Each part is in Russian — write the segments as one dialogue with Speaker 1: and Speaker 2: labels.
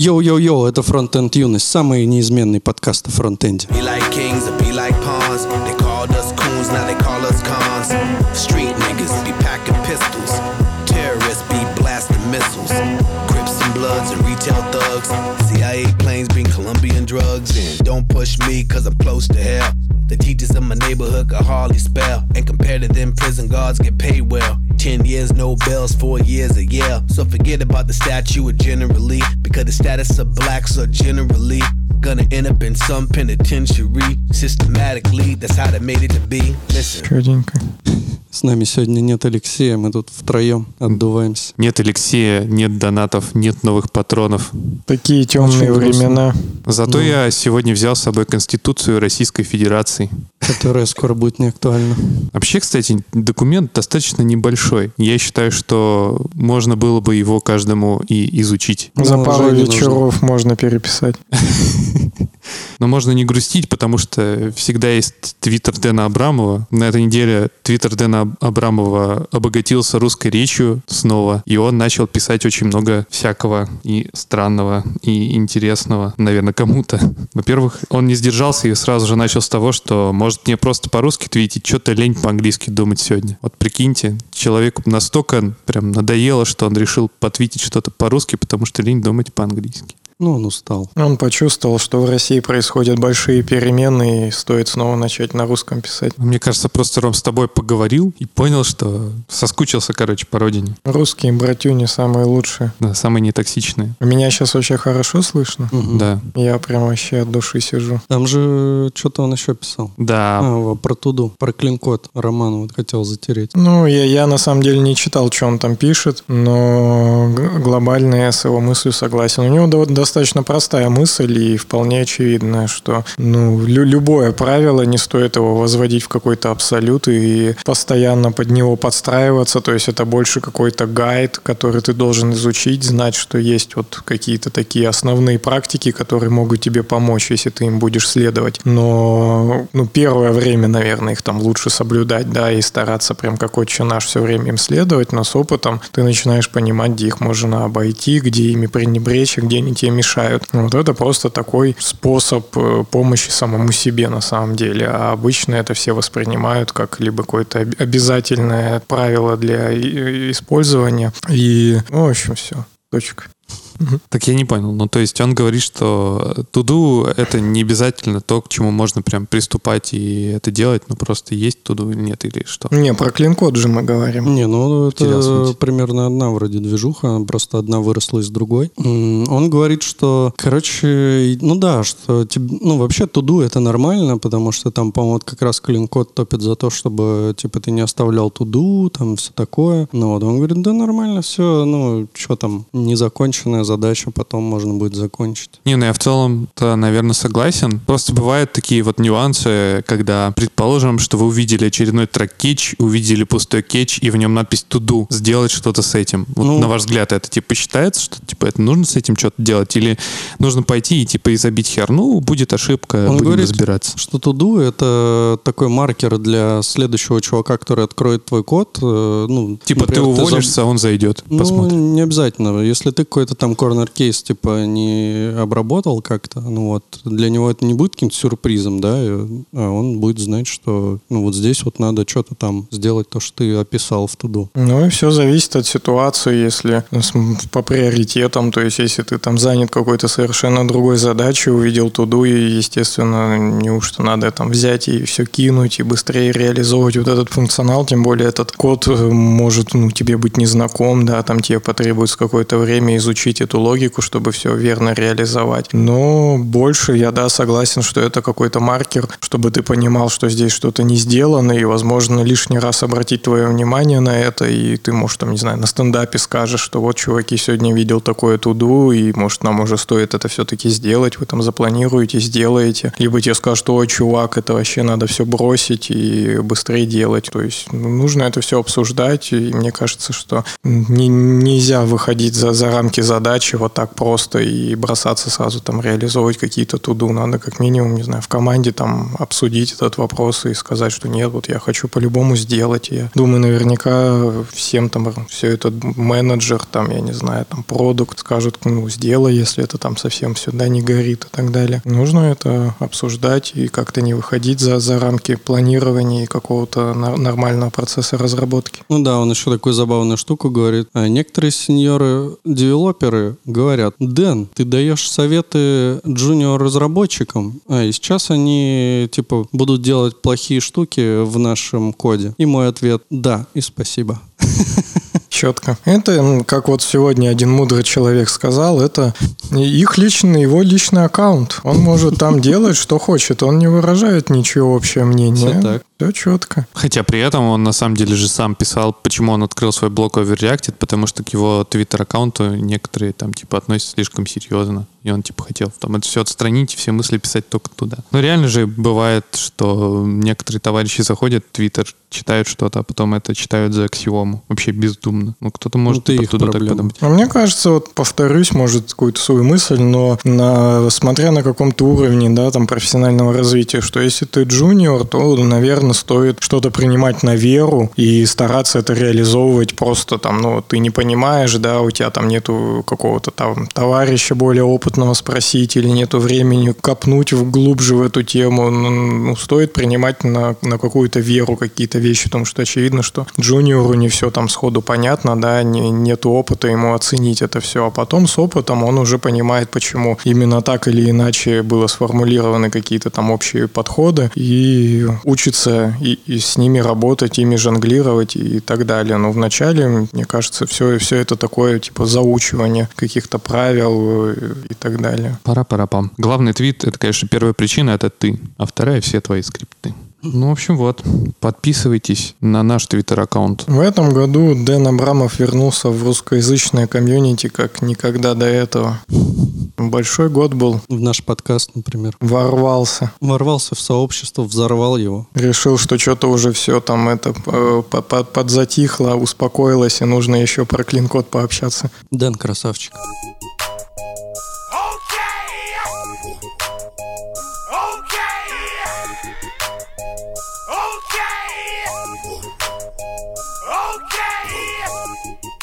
Speaker 1: Йоу-йоу-йоу, это Фронтенд Юность, самый неизменный подкаст о фронтенде.
Speaker 2: Like like coons. Street niggas be packing pistols. Terrorists be blasting missiles. And thugs. CIA planes bring Colombian drugs in. Don't push me, cause I'm close to hell. The teachers in my neighborhood could hardly spell. And compared to them, prison guards get paid well. Ten years, no bells, four years a year. So forget about the statue of generally. Because the status of blacks are generally gonna end up in some penitentiary. Systematically, that's how they made it to be. Listen.
Speaker 3: Чуденько.
Speaker 1: С нами сегодня нет Алексея, мы тут втроем отдуваемся.
Speaker 4: Нет Алексея, нет донатов, нет новых патронов.
Speaker 3: Такие темные
Speaker 1: Очень грустно.
Speaker 3: времена.
Speaker 4: Зато
Speaker 1: Ну.
Speaker 4: я сегодня взял с собой Конституцию Российской Федерации.
Speaker 1: Которая скоро будет не актуальна.
Speaker 4: Вообще, кстати, документ достаточно небольшой. Я считаю, что можно было бы его каждому и изучить.
Speaker 1: Ну,
Speaker 3: За пару
Speaker 1: нужно.
Speaker 3: вечеров можно переписать.
Speaker 4: Но можно не грустить, потому что всегда есть твиттер Дэна Абрамова. На этой неделе твиттер Дэна Аб- Абрамова обогатился русской речью снова, и он начал писать очень много всякого и странного, и интересного, наверное, кому-то. Во-первых, он не сдержался и сразу же начал с того, что может мне просто по-русски твитить, что-то лень по-английски думать сегодня. Вот прикиньте, человеку настолько прям надоело, что он решил потвитить что-то по-русски, потому что лень думать по-английски.
Speaker 1: Ну, он устал.
Speaker 3: Он почувствовал, что в России происходят большие перемены, и стоит снова начать на русском писать.
Speaker 4: Мне кажется, просто Ром с тобой поговорил и понял, что соскучился, короче, по родине.
Speaker 3: Русские братюни самые лучшие.
Speaker 4: Да, самые нетоксичные.
Speaker 3: Меня сейчас вообще хорошо слышно?
Speaker 1: Мгм.
Speaker 4: Да.
Speaker 3: Я прям вообще от души сижу.
Speaker 1: Там же что-то он еще писал.
Speaker 4: Да.
Speaker 1: А, про туду, про клинкод. Роман вот хотел затереть.
Speaker 3: Ну, я, я на самом деле не читал, что он там пишет, но г- глобально я с его мыслью согласен. У него до- достаточно простая мысль и вполне очевидная, что ну, лю- любое правило не стоит его возводить в какой-то абсолют и постоянно под него подстраиваться. То есть это больше какой-то гайд, который ты должен изучить, знать, что есть вот какие-то такие основные практики, которые могут тебе помочь, если ты им будешь следовать. Но ну, первое время, наверное, их там лучше соблюдать, да, и стараться прям как отче наш все время им следовать, но с опытом ты начинаешь понимать, где их можно обойти, где ими пренебречь, а где они тебе мешают. Вот это просто такой способ э, помощи самому себе на самом деле. А обычно это все воспринимают как либо какое-то об- обязательное правило для использования. И, ну, в общем, все. Точка.
Speaker 4: Так я не понял. Ну, то есть он говорит, что туду — это не обязательно то, к чему можно прям приступать и это делать, но просто есть туду или нет, или что.
Speaker 3: Не, про клин-код же мы говорим.
Speaker 1: Не, ну это примерно одна вроде движуха, просто одна выросла из другой. Он говорит, что, короче, ну да, что ну вообще туду это нормально, потому что там, по-моему, вот как раз клинкод топит за то, чтобы типа ты не оставлял туду, там все такое. Ну вот он говорит, да нормально все, ну что там, незаконченная задача, потом можно будет закончить.
Speaker 4: Не, ну я в целом-то, наверное, согласен. Просто бывают такие вот нюансы, когда, предположим, что вы увидели очередной трек кетч, увидели пустой кетч, и в нем надпись туду. Сделать что-то с этим. Вот
Speaker 1: Ну-
Speaker 4: на ваш взгляд, это типа считается, что типа это нужно с этим что-то делать? Или нужно пойти и типа и забить хер? Ну, будет ошибка,
Speaker 1: Он
Speaker 4: будем
Speaker 1: говорит,
Speaker 4: разбираться.
Speaker 1: Что туду это такой маркер для следующего чувака, который откроет твой код. э, Ну,
Speaker 4: Типа
Speaker 1: например,
Speaker 4: ты уволишься, он зайдет,
Speaker 1: Ну, не обязательно. Если ты какой-то там corner кейс типа не обработал как-то, ну вот, для него это не будет каким-то сюрпризом, да, и- а он будет знать, что ну вот здесь вот надо что-то там сделать, то, что ты описал в туду.
Speaker 3: Ну и все зависит от ситуации, если ну, по приоритетам, то есть если ты там занят какой-то совершенно другой задачей, увидел туду, и, естественно, неужто надо там взять и все кинуть и быстрее реализовывать вот этот функционал, тем более этот код э, может ну, тебе быть незнаком, да, там тебе потребуется какое-то время изучить эту логику, чтобы все верно реализовать. Но больше я, да, согласен, что это какой-то маркер, чтобы ты понимал, что здесь что-то не сделано, и, возможно, лишний раз обратить твое внимание на это, и ты, может, там, не знаю, на стендапе скажешь, что вот, чуваки, сегодня видел такое туду, и, может, нам уже стоит это все-таки сделать, вы там запланируете, сделаете. Либо тебе скажут, что, ой, чувак, это вообще надо все бросить и быстрее делать. То есть ну, нужно это все обсуждать, и мне кажется, что не- нельзя выходить за, за рамки задачи задачи вот так просто и бросаться сразу там реализовывать какие-то туду. Надо как минимум, не знаю, в команде там обсудить этот вопрос и сказать, что нет, вот я хочу по-любому сделать. Я думаю, наверняка всем там все это менеджер, там, я не знаю, там продукт скажут, ну, сделай, если это там совсем сюда не горит и так далее. Нужно это обсуждать и как-то не выходить за, за рамки планирования и какого-то нормального процесса разработки.
Speaker 1: Ну да, он еще такую забавную штуку говорит. А некоторые сеньоры-девелоперы говорят, Дэн, ты даешь советы джуниор-разработчикам, а и сейчас они, типа, будут делать плохие штуки в нашем коде. И мой ответ – да, и спасибо.
Speaker 3: Четко. Это, как вот сегодня один мудрый человек сказал, это их личный, его личный аккаунт. Он может там делать, что хочет. Он не выражает ничего общее мнение. Все четко.
Speaker 4: Хотя при этом он на самом деле же сам писал, почему он открыл свой блог Overreacted, потому что к его твиттер-аккаунту некоторые там типа относятся слишком серьезно. И он типа хотел там это все отстранить и все мысли писать только туда. Но реально же бывает, что некоторые товарищи заходят в твиттер, читают что-то, а потом это читают за аксиому. Вообще бездумно. Ну, кто-то может ну,
Speaker 1: оттуда так подумать.
Speaker 3: А мне кажется, вот повторюсь, может, какую-то свою мысль, но на, смотря на каком-то уровне, да, там, профессионального развития, что если ты джуниор, то, наверное, наверное, стоит что-то принимать на веру и стараться это реализовывать просто там, ну, ты не понимаешь, да, у тебя там нету какого-то там товарища более опытного спросить или нету времени копнуть глубже в эту тему, ну, стоит принимать на, на какую-то веру какие-то вещи, потому что очевидно, что джуниору не все там сходу понятно, да, не, нету опыта ему оценить это все, а потом с опытом он уже понимает, почему именно так или иначе было сформулированы какие-то там общие подходы и учится и, и с ними работать, ими жонглировать и так далее. Но вначале, мне кажется, все, все это такое, типа, заучивание каких-то правил э, и так далее.
Speaker 4: Пара-пара-пам. Главный твит, это, конечно, первая причина, это ты, а вторая все твои скрипты. Ну, в общем, вот. Подписывайтесь на наш твиттер-аккаунт.
Speaker 3: В этом году Дэн Абрамов вернулся в русскоязычное комьюнити как никогда до этого. Большой год был.
Speaker 1: В наш подкаст, например.
Speaker 3: Ворвался.
Speaker 1: Ворвался в сообщество, взорвал его.
Speaker 3: Решил, что что-то уже все там это э, подзатихло, успокоилось, и нужно еще про клин-код пообщаться.
Speaker 1: Дэн красавчик.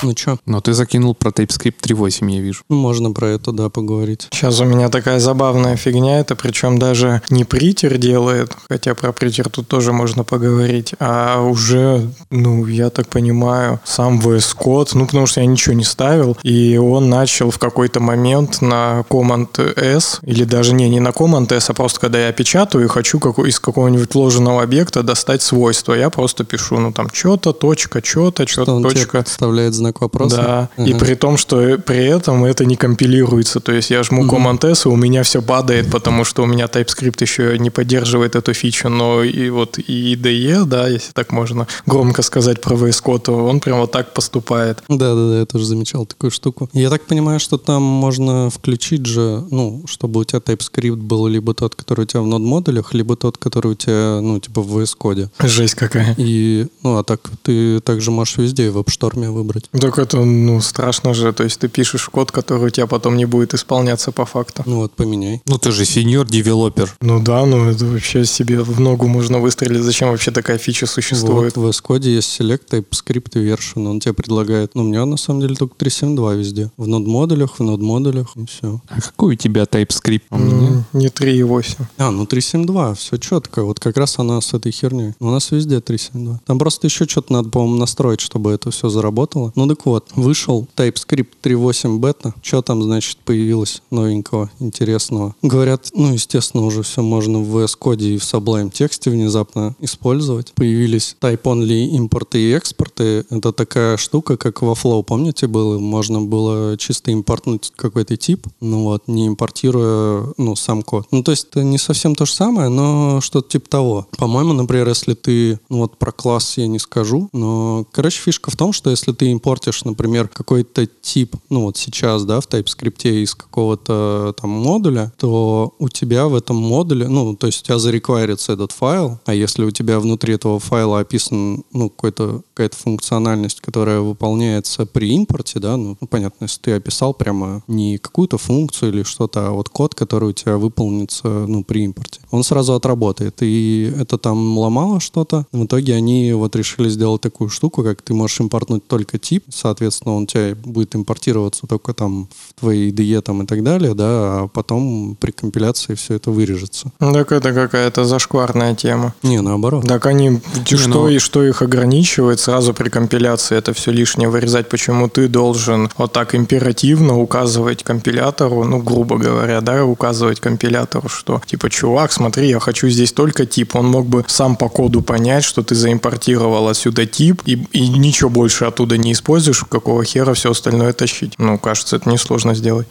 Speaker 1: Ну чё?
Speaker 4: Но ты закинул про TypeScript 3.8, я вижу.
Speaker 1: Можно про это, да, поговорить.
Speaker 3: Сейчас у меня такая забавная фигня, это причем даже не притер делает, хотя про притер тут тоже можно поговорить, а уже, ну, я так понимаю, сам VS Code, ну, потому что я ничего не ставил, и он начал в какой-то момент на Command S, или даже не, не на Command S, а просто когда я печатаю и хочу как, из какого-нибудь вложенного объекта достать свойства, я просто пишу, ну, там, что-то, точка, что-то, что-то, точка.
Speaker 1: Вставляет знак знак вопроса.
Speaker 3: Да, угу. и при том, что при этом это не компилируется. То есть я жму угу. Command S, и у меня все падает, потому что у меня TypeScript еще не поддерживает эту фичу. Но и вот и IDE, да, если так можно громко сказать про VS Code, он прям вот так поступает.
Speaker 1: Да-да-да, я тоже замечал такую штуку. Я так понимаю, что там можно включить же, ну, чтобы у тебя TypeScript был либо тот, который у тебя в нод-модулях, либо тот, который у тебя, ну, типа в VS Code.
Speaker 3: Жесть какая.
Speaker 1: И, ну, а так ты также можешь везде в WebStorm выбрать.
Speaker 3: Так это, ну, страшно же. То есть ты пишешь код, который у тебя потом не будет исполняться по факту.
Speaker 1: Ну вот, поменяй.
Speaker 4: Ну ты же senior developer.
Speaker 3: Ну да, ну это вообще себе в ногу можно выстрелить. Зачем вообще такая фича существует?
Speaker 1: Вот, в VS Code есть Select TypeScript Version. Он тебе предлагает, ну, у меня на самом деле только 3.7.2 везде. В node-модулях, в node-модулях, и все.
Speaker 4: А какой у тебя TypeScript?
Speaker 3: У меня? Не 3.8.
Speaker 1: А, ну 3.7.2, все четко. Вот как раз она с этой херней. У нас везде 3.7.2. Там просто еще что-то надо, по-моему, настроить, чтобы это все заработало. Ну так вот, вышел TypeScript 3.8 бета. Что там, значит, появилось новенького, интересного? Говорят, ну, естественно, уже все можно в VS Code и в Sublime Text е внезапно использовать. Появились type-only импорты и экспорты. Это такая штука, как во Flow, помните, было? Можно было чисто импортнуть какой-то тип, ну вот, не импортируя, ну, сам код. Ну, то есть это не совсем то же самое, но что-то типа того. По-моему, например, если ты, ну, вот про класс я не скажу, но, короче, фишка в том, что если ты импортишь импортишь, например, какой-то тип, ну вот сейчас, да, в TypeScript из какого-то там модуля, то у тебя в этом модуле, ну, то есть у тебя зареквайрится этот файл, а если у тебя внутри этого файла описан, ну, какой-то, какая-то функциональность, которая выполняется при импорте, да, ну, ну, понятно, если ты описал прямо не какую-то функцию или что-то, а вот код, который у тебя выполнится, ну, при импорте, он сразу отработает. И это там ломало что-то. В итоге они вот решили сделать такую штуку, как ты можешь импортнуть только тип, соответственно, он у тебя будет импортироваться только там в твоей IDE там и так далее, да, а потом при компиляции все это вырежется.
Speaker 3: Так это какая-то зашкварная тема.
Speaker 1: Не, наоборот.
Speaker 3: Так они,
Speaker 4: Не,
Speaker 3: что,
Speaker 4: ну-
Speaker 3: и что их ограничивает сразу при компиляции это все лишнее вырезать, почему ты должен вот так императивно указывать компилятору, ну, грубо говоря, да, указывать компилятору, что, типа, чувак, смотри, я хочу здесь только тип. Он мог бы сам по коду понять, что ты заимпортировал отсюда тип, и, и ничего больше оттуда не используешь, какого хера все остальное тащить. Ну, кажется, это несложно сделать.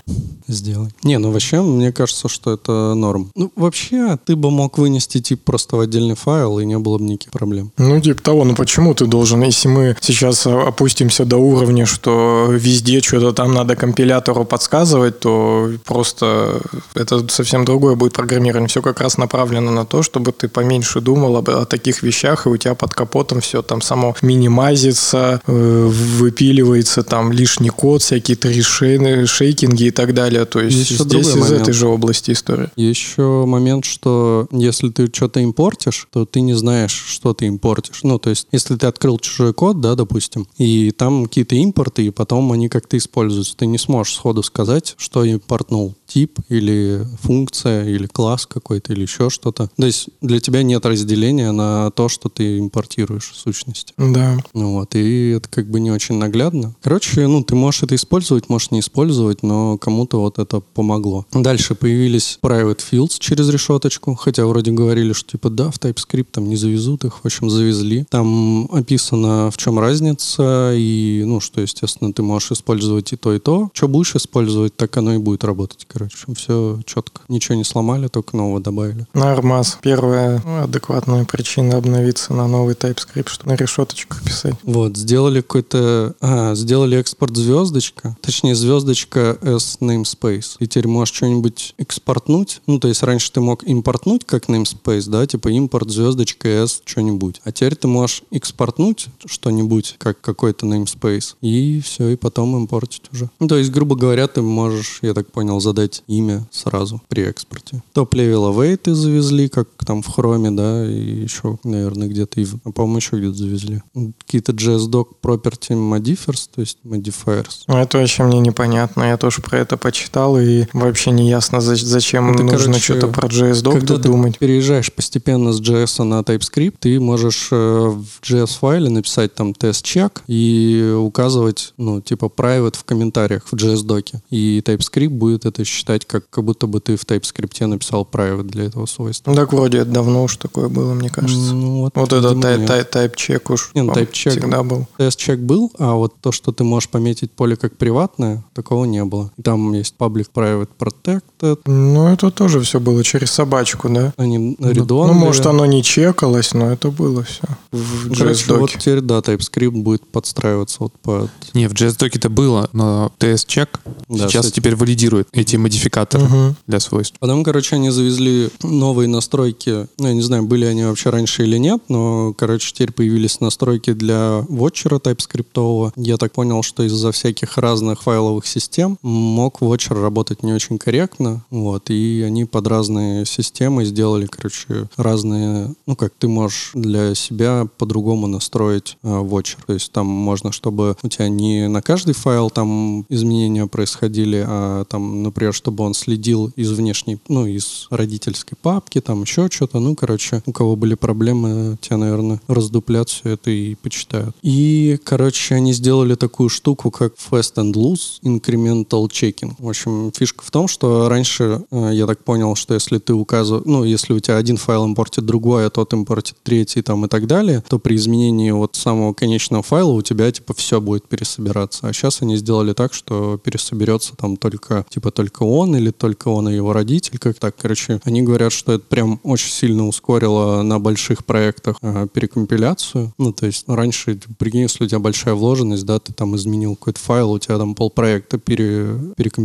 Speaker 1: Сделай. Не, ну вообще, мне кажется, что это норм. Ну, вообще, ты бы мог вынести тип просто в отдельный файл, и не было бы никаких проблем.
Speaker 3: Ну, типа того, ну почему ты должен, если мы сейчас а, опустимся до уровня, что везде что-то там надо компилятору подсказывать, то просто это совсем другое будет программирование. Все как раз направлено на то, чтобы ты поменьше думал об, о таких вещах, и у тебя под капотом все там само минимайзится, э, выпиливается там лишний код, всякие трешейны, шейкинги и так далее. То есть
Speaker 1: еще
Speaker 3: здесь из
Speaker 1: момент.
Speaker 3: этой же области история.
Speaker 1: Еще момент, что если ты что-то импортишь, то ты не знаешь, что ты импортишь. Ну, то есть, если ты открыл чужой код, да, допустим, и там какие-то импорты, и потом они как-то используются, ты не сможешь сходу сказать, что импортнул тип или функция или класс какой-то или еще что-то. То есть для тебя нет разделения на то, что ты импортируешь в сущности.
Speaker 3: Да.
Speaker 1: Ну вот, и это как бы не очень наглядно. Короче, ну, ты можешь это использовать, можешь не использовать, но кому-то вот это помогло. Дальше появились private fields через решеточку, хотя вроде говорили, что типа да, в TypeScript там не завезут их, в общем, завезли. Там описано, в чем разница, и, ну, что, естественно, ты можешь использовать и то, и то. Что будешь использовать, так оно и будет работать, короче. Все четко. Ничего не сломали, только нового добавили.
Speaker 3: Нормас. Первая ну, адекватная причина обновиться на новый TypeScript, чтобы на решеточках писать.
Speaker 1: Вот, сделали какой-то... А, сделали экспорт звездочка. Точнее, звездочка as namespace. И теперь можешь что-нибудь экспортнуть. Ну, то есть раньше ты мог импортнуть как namespace, да, типа импорт звездочка as что-нибудь. А теперь ты можешь экспортнуть что-нибудь как какой-то namespace. И все, и потом импортить уже. Ну, то есть, грубо говоря, ты можешь, я так понял, задать имя сразу при экспорте. Top-level await завезли, как там в хроме, да, и еще, наверное, где-то, и а, по-моему, еще где-то завезли. Какие-то JSDoc property modifiers, то есть modifiers.
Speaker 3: Ну, это вообще мне непонятно. Я тоже про это почитал, и вообще не ясно, за- зачем
Speaker 1: Это,
Speaker 3: нужно
Speaker 1: короче,
Speaker 3: что-то про JSDoc
Speaker 1: Когда
Speaker 3: тут
Speaker 1: ты
Speaker 3: думать.
Speaker 1: переезжаешь постепенно с JS на TypeScript, ты можешь э, в JS-файле написать там тест-чек и указывать, ну, типа, private в комментариях в JS-доке. И TypeScript будет это считать, как, как будто бы ты в TypeScript написал private для этого свойства.
Speaker 3: Ну, так вроде это давно уж такое было, мне кажется.
Speaker 1: Ну, вот,
Speaker 3: Вот
Speaker 1: нет.
Speaker 3: тай- тайп-чек уж
Speaker 1: Не, ну, тайп-чек
Speaker 3: всегда был.
Speaker 1: Тест-чек был, а вот то, что ты можешь пометить поле как приватное, такого не было. Там есть public private protected,
Speaker 3: Ну, это тоже все было через собачку, да?
Speaker 1: они
Speaker 3: Ну,
Speaker 1: редон.
Speaker 3: ну, может, оно не чекалось, но это было все в JS-доке.
Speaker 1: вот теперь, да, TypeScript будет подстраиваться вот под...
Speaker 4: Не, в JS-доке это было, но TS-чек
Speaker 1: Да,
Speaker 4: сейчас
Speaker 1: кстати.
Speaker 4: теперь валидирует эти модификаторы
Speaker 3: Мгм.
Speaker 4: для свойств.
Speaker 1: Потом, короче, они завезли новые настройки. Ну, я не знаю, были они вообще раньше или нет, но, короче, теперь появились настройки для вотчера TypeScript. Я так понял, что из-за всяких разных файловых систем мог вотчер работать не очень корректно. Вот, и они под разные системы сделали, короче, разные... Ну, как ты можешь для себя по-другому настроить э, вотчер. То есть там можно, чтобы у тебя не на каждый файл там изменения происходили, а там, например, чтобы он следил из внешней, ну, из родительской папки, там еще что-то. Ну, короче, у кого были проблемы, те, наверное, раздуплят все это и почитают. И, короче, они сделали такую штуку, как Fast and Loose Incremental Checking. В общем, фишка в том, что раньше, э, я так понял, что если ты указываешь, ну, если у тебя один файл импортит другой, а тот импортит третий там и так далее, то при изменении вот самого конечного файла у тебя, типа, все будет пересобираться. А сейчас они сделали так, что пересоберется там только, типа, только он или только он и его родитель, как так. Короче, они говорят, что это прям очень сильно ускорило на больших проектах э, перекомпиляцию. Ну, то есть, ну, раньше, прикинь, если у тебя большая вложенность, да, ты там изменил какой-то файл, у тебя там полпроекта пере,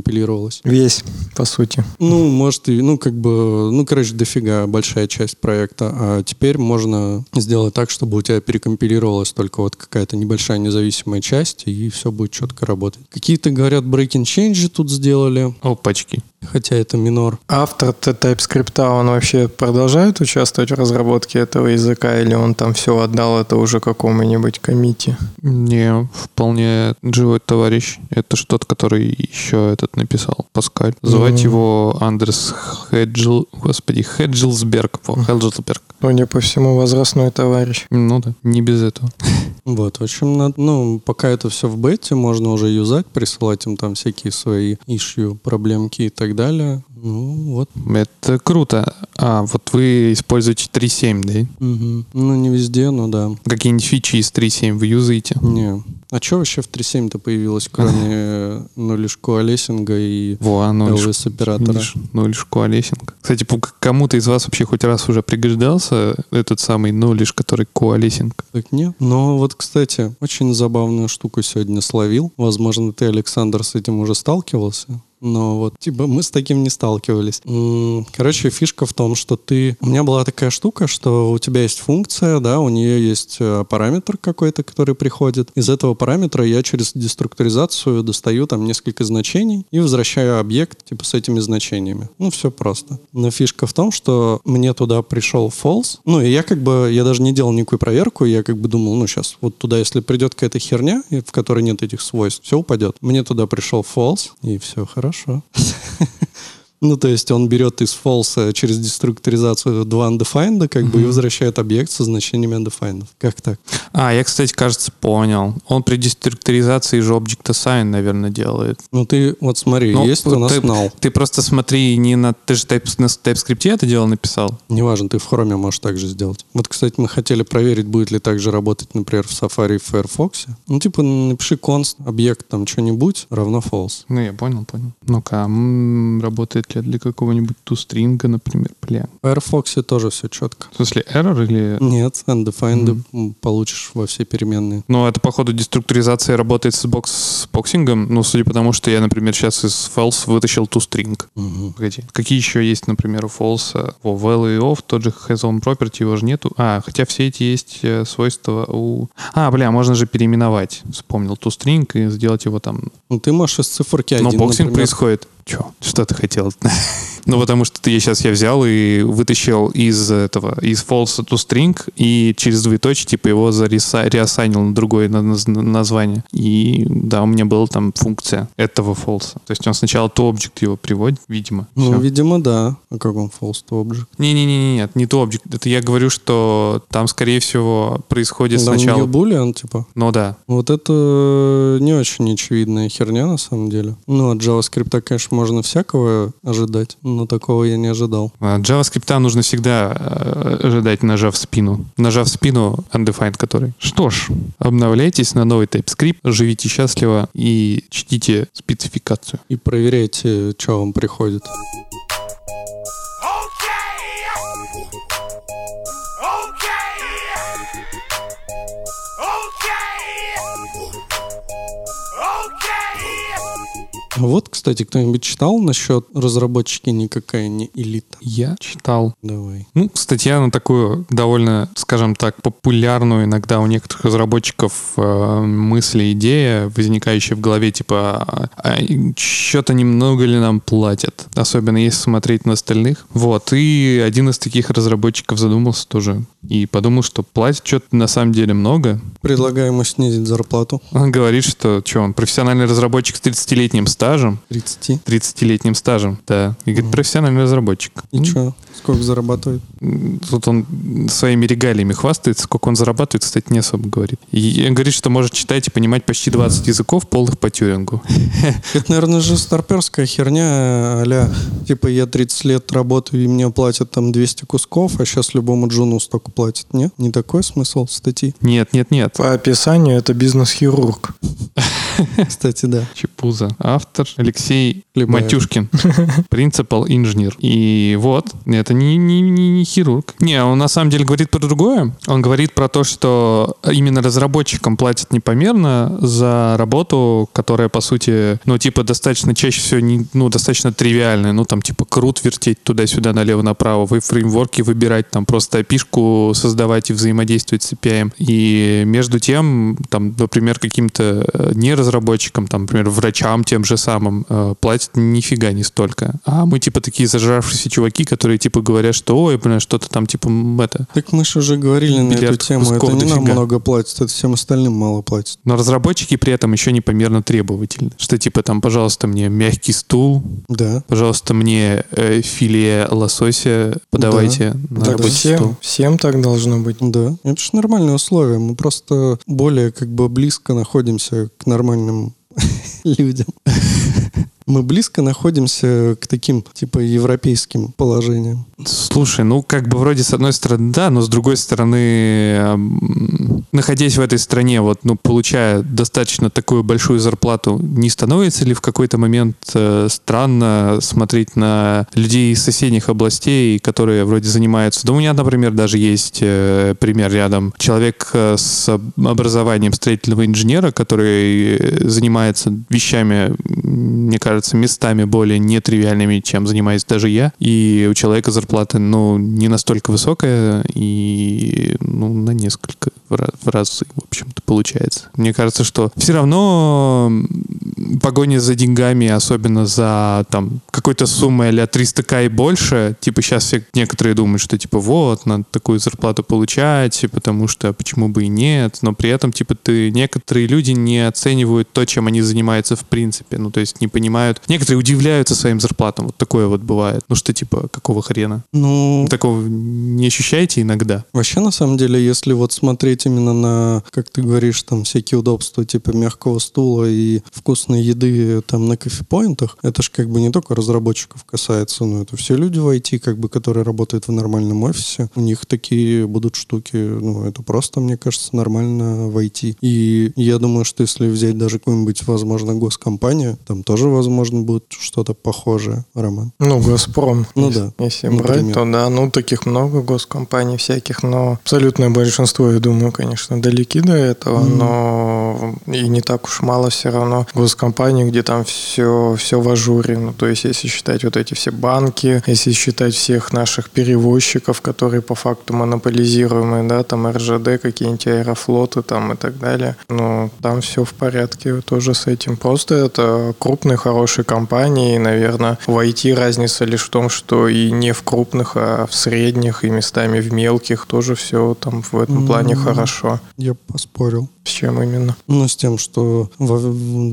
Speaker 1: перекомпилировалось.
Speaker 3: Весь, по сути.
Speaker 1: Ну, может, и, ну, как бы, ну, короче, дофига большая часть проекта. А теперь можно сделать так, чтобы у тебя перекомпилировалась только вот какая-то небольшая независимая часть, и все будет четко работать. Какие-то, говорят, breaking change тут сделали,
Speaker 4: Опачки.
Speaker 1: Хотя это минор.
Speaker 3: Автор TypeScript, он вообще продолжает участвовать в разработке этого языка, или он там все отдал это уже какому-нибудь комите?
Speaker 4: Не, вполне живой товарищ. Это что-то, который еще этот написал, Паскаль. Звать
Speaker 3: Мгм.
Speaker 4: его Андрес Хеджил... Господи, Хеджилсберг. Хеджилсберг.
Speaker 3: Судя по всему, возрастной товарищ.
Speaker 4: Ну да, не без этого.
Speaker 1: Вот, в общем, над- ну, пока это все в бете, можно уже юзать, присылать им там всякие свои ишью, проблемки и так далее. Ну, вот.
Speaker 4: Это круто. А, вот вы используете 3.7, да?
Speaker 1: Мгм. Ну, не везде, но да.
Speaker 4: Какие-нибудь фичи из 3.7 вы юзаете?
Speaker 1: Не. А что вообще в 3.7-то появилось, кроме нули коалесинга и
Speaker 4: Во, а ну лишь,
Speaker 1: LS-оператора?
Speaker 4: видишь, ну лишь коалесинг. Кстати, кому-то из вас вообще хоть раз уже пригождался этот самый ну лишь, который коалесинг?
Speaker 1: Так нет. Но вот, кстати, очень забавную штуку сегодня словил. Возможно, ты, Александр, с этим уже сталкивался. Но вот, типа, мы с таким не сталкивались. Короче, фишка в том, что ты... У меня была такая штука, что у тебя есть функция, да, у нее есть э, параметр какой-то, который приходит. Из этого параметра я через деструктуризацию достаю там несколько значений и возвращаю объект, типа, с этими значениями. Ну, все просто. Но фишка в том, что мне туда пришел false. Ну, и я как бы, я даже не делал никакую проверку, я как бы думал, ну, сейчас вот туда, если придет какая-то херня, в которой нет этих свойств, все упадет. Мне туда пришел false, и все хорошо. cloche. Ну, то есть он берет из false через деструктуризацию два undefined, как бы, и возвращает объект со значениями undefined. Как так?
Speaker 4: А, я, кстати, кажется, понял. Он при деструктуризации же Object Assign, наверное, делает.
Speaker 1: Ну, ты, вот смотри,
Speaker 4: Ну,
Speaker 1: есть у нас
Speaker 4: ты,
Speaker 1: null.
Speaker 4: Ты просто смотри, не на... Ты же тайп, на TypeScript это дело написал?
Speaker 1: Неважно, ты в Chrome можешь так же сделать. Вот, кстати, мы хотели проверить, будет ли так же работать, например, в Safari и в Firefox. Ну, типа, напиши const, объект там что-нибудь, равно false.
Speaker 4: Ну, я понял, понял. Ну-ка, м, работает ли для какого-нибудь тустринга, например? Бля.
Speaker 1: В Firefox тоже все четко.
Speaker 4: В смысле, error или...
Speaker 1: Нет, undefined м, получишь во все переменные.
Speaker 4: Ну, это, походу, деструктуризация работает с, бокс, с боксингом. Ну, судя по тому, что я, например, сейчас из false вытащил toString.
Speaker 1: Мгм.
Speaker 4: Погоди. Какие еще есть, например, у false? О, val и off, тот же has on property, его же нету. А, хотя все эти есть э, свойства у... А, бля, можно же переименовать. Вспомнил toString и сделать его там...
Speaker 1: Ну, ты можешь из циферки один,
Speaker 4: Но боксинг
Speaker 1: например,
Speaker 4: происходит. Что ты хотел? Ну, потому что ты сейчас я взял и вытащил из этого, из false to string и через двоеточие, типа, его зареса- реассайнил на другое на- наз- название. И да, у меня была там функция этого false. То есть он сначала to object его приводит, видимо.
Speaker 1: Ну,
Speaker 4: Всё.
Speaker 1: видимо, да. А как он false to object?
Speaker 4: Не-не-не, нет, не to object. Это я говорю, что там, скорее всего, происходит
Speaker 1: Там
Speaker 4: сначала...
Speaker 1: new boolean, типа.
Speaker 4: Ну да.
Speaker 1: Вот это не очень очевидная херня, на самом деле. Ну, от JavaScript, конечно, можно всякого ожидать, но такого я не ожидал.
Speaker 4: А, JavaScript нужно всегда э, ожидать, нажав спину. Нажав спину, undefined который. Что ж, обновляйтесь на новый TypeScript, живите счастливо и чтите спецификацию.
Speaker 1: И проверяйте, что вам приходит. Вот, кстати, кто-нибудь читал насчет разработчики никакая не элита?
Speaker 4: Я читал.
Speaker 1: Давай.
Speaker 4: Ну, статья на такую довольно, скажем так, популярную иногда у некоторых разработчиков э, мысль, идея, возникающая в голове, типа, а, что-то немного ли нам платят, особенно если смотреть на остальных. Вот, и один из таких разработчиков задумался тоже и подумал, что платят что-то на самом деле много.
Speaker 1: Предлагаю ему снизить зарплату.
Speaker 4: Он говорит, что, что он профессиональный разработчик с 30-летним стажем, стажем.
Speaker 1: 30.
Speaker 4: 30-летним стажем, да. И говорит, профессиональный разработчик.
Speaker 1: И что? Сколько зарабатывает?
Speaker 4: Тут он своими регалиями хвастается, сколько он зарабатывает, кстати, не особо говорит. И он говорит, что может читать и понимать почти 20 языков полных по Тюрингу.
Speaker 1: Это, наверное, же старперская херня, а типа я 30 лет работаю, и мне платят там 200 кусков, а сейчас любому джуну столько платят, нет? Не такой смысл статьи?
Speaker 4: Нет, нет, нет.
Speaker 3: По описанию это бизнес-хирург.
Speaker 1: Кстати, да.
Speaker 4: Чепуза. Автор Алексей. Матюшкин. Принципал инженер. И вот, это не, не, не, не хирург. Не, он на самом деле говорит про другое. Он говорит про то, что именно разработчикам платят непомерно за работу, которая, по сути, ну, типа, достаточно чаще всего, не, ну, достаточно тривиальная. Ну, там, типа, крут вертеть туда-сюда, налево-направо, вы фреймворки выбирать, там, просто опишку создавать и взаимодействовать с API. И между тем, там, например, каким-то э, не разработчикам, там, например, врачам тем же самым э, платят нифига не столько. А мы, типа, такие зажравшиеся чуваки, которые, типа, говорят, что, ой, блин, что-то там, типа, это...
Speaker 1: Так мы же уже говорили на эту тему. Это не нам много платят, это всем остальным мало платят.
Speaker 4: Но разработчики при этом еще непомерно требовательны. Что, типа, там, пожалуйста, мне мягкий стул,
Speaker 1: Да.
Speaker 4: пожалуйста, мне э, филе лосося подавайте на
Speaker 3: Так
Speaker 4: рабочий
Speaker 3: всем,
Speaker 4: стол.
Speaker 3: всем так должно быть.
Speaker 1: Да, это же нормальные условия. Мы просто более как бы близко находимся к нормальным людям. Мы близко находимся к таким, типа, европейским положениям.
Speaker 4: Слушай, ну как бы вроде с одной стороны да, но с другой стороны, находясь в этой стране, вот, ну, получая достаточно такую большую зарплату, не становится ли в какой-то момент э, странно смотреть на людей из соседних областей, которые вроде занимаются... Да у меня, например, даже есть э, пример рядом. Человек э, с образованием строительного инженера, который занимается вещами, мне кажется, местами более нетривиальными, чем занимаюсь даже я. И у человека зарплата, ну, не настолько высокая, и, ну, на несколько в ra- в общем-то, получается. Мне кажется, что все равно погоня за деньгами, особенно за, там, какой-то суммой а 300к и больше, типа, сейчас все некоторые думают, что, типа, вот, надо такую зарплату получать, потому что почему бы и нет, но при этом, типа, ты, некоторые люди не оценивают то, чем они занимаются в принципе, ну, то есть не понимают, некоторые удивляются своим зарплатам, вот такое вот бывает, ну, что, типа, какого хрена?
Speaker 1: Ну,
Speaker 4: Такого не ощущаете иногда?
Speaker 1: Вообще, на самом деле, если вот смотреть именно на, как ты говоришь, там всякие удобства типа мягкого стула и вкусной еды там на кофепоинтах, это же как бы не только разработчиков касается, но это все люди в IT, как бы, которые работают в нормальном офисе. У них такие будут штуки, ну, это просто, мне кажется, нормально в IT. И я думаю, что если взять даже какую-нибудь, возможно, госкомпанию, там тоже, возможно, будет что-то похожее, Роман.
Speaker 3: Ну, Газпром.
Speaker 1: Ну да,
Speaker 3: Если
Speaker 1: например.
Speaker 3: брать, то да, ну таких много госкомпаний всяких, но абсолютное большинство, я думаю, конечно, далеки до этого, но и не так уж мало все равно госкомпаний, где там все, все в ажуре. Ну, то есть, если считать вот эти все банки, если считать всех наших перевозчиков, которые по факту монополизируемые, да, там РЖД, какие-нибудь аэрофлоты там и так далее, ну, там все в порядке тоже с этим. Просто это крупные, хорошие компании, наверное, в IT разница лишь в том, что и не в крупных, а в средних, и местами в мелких тоже все там в этом плане
Speaker 1: М.
Speaker 3: хорошо.
Speaker 1: Я поспорил.
Speaker 3: С чем именно?
Speaker 1: Ну, с тем, что в,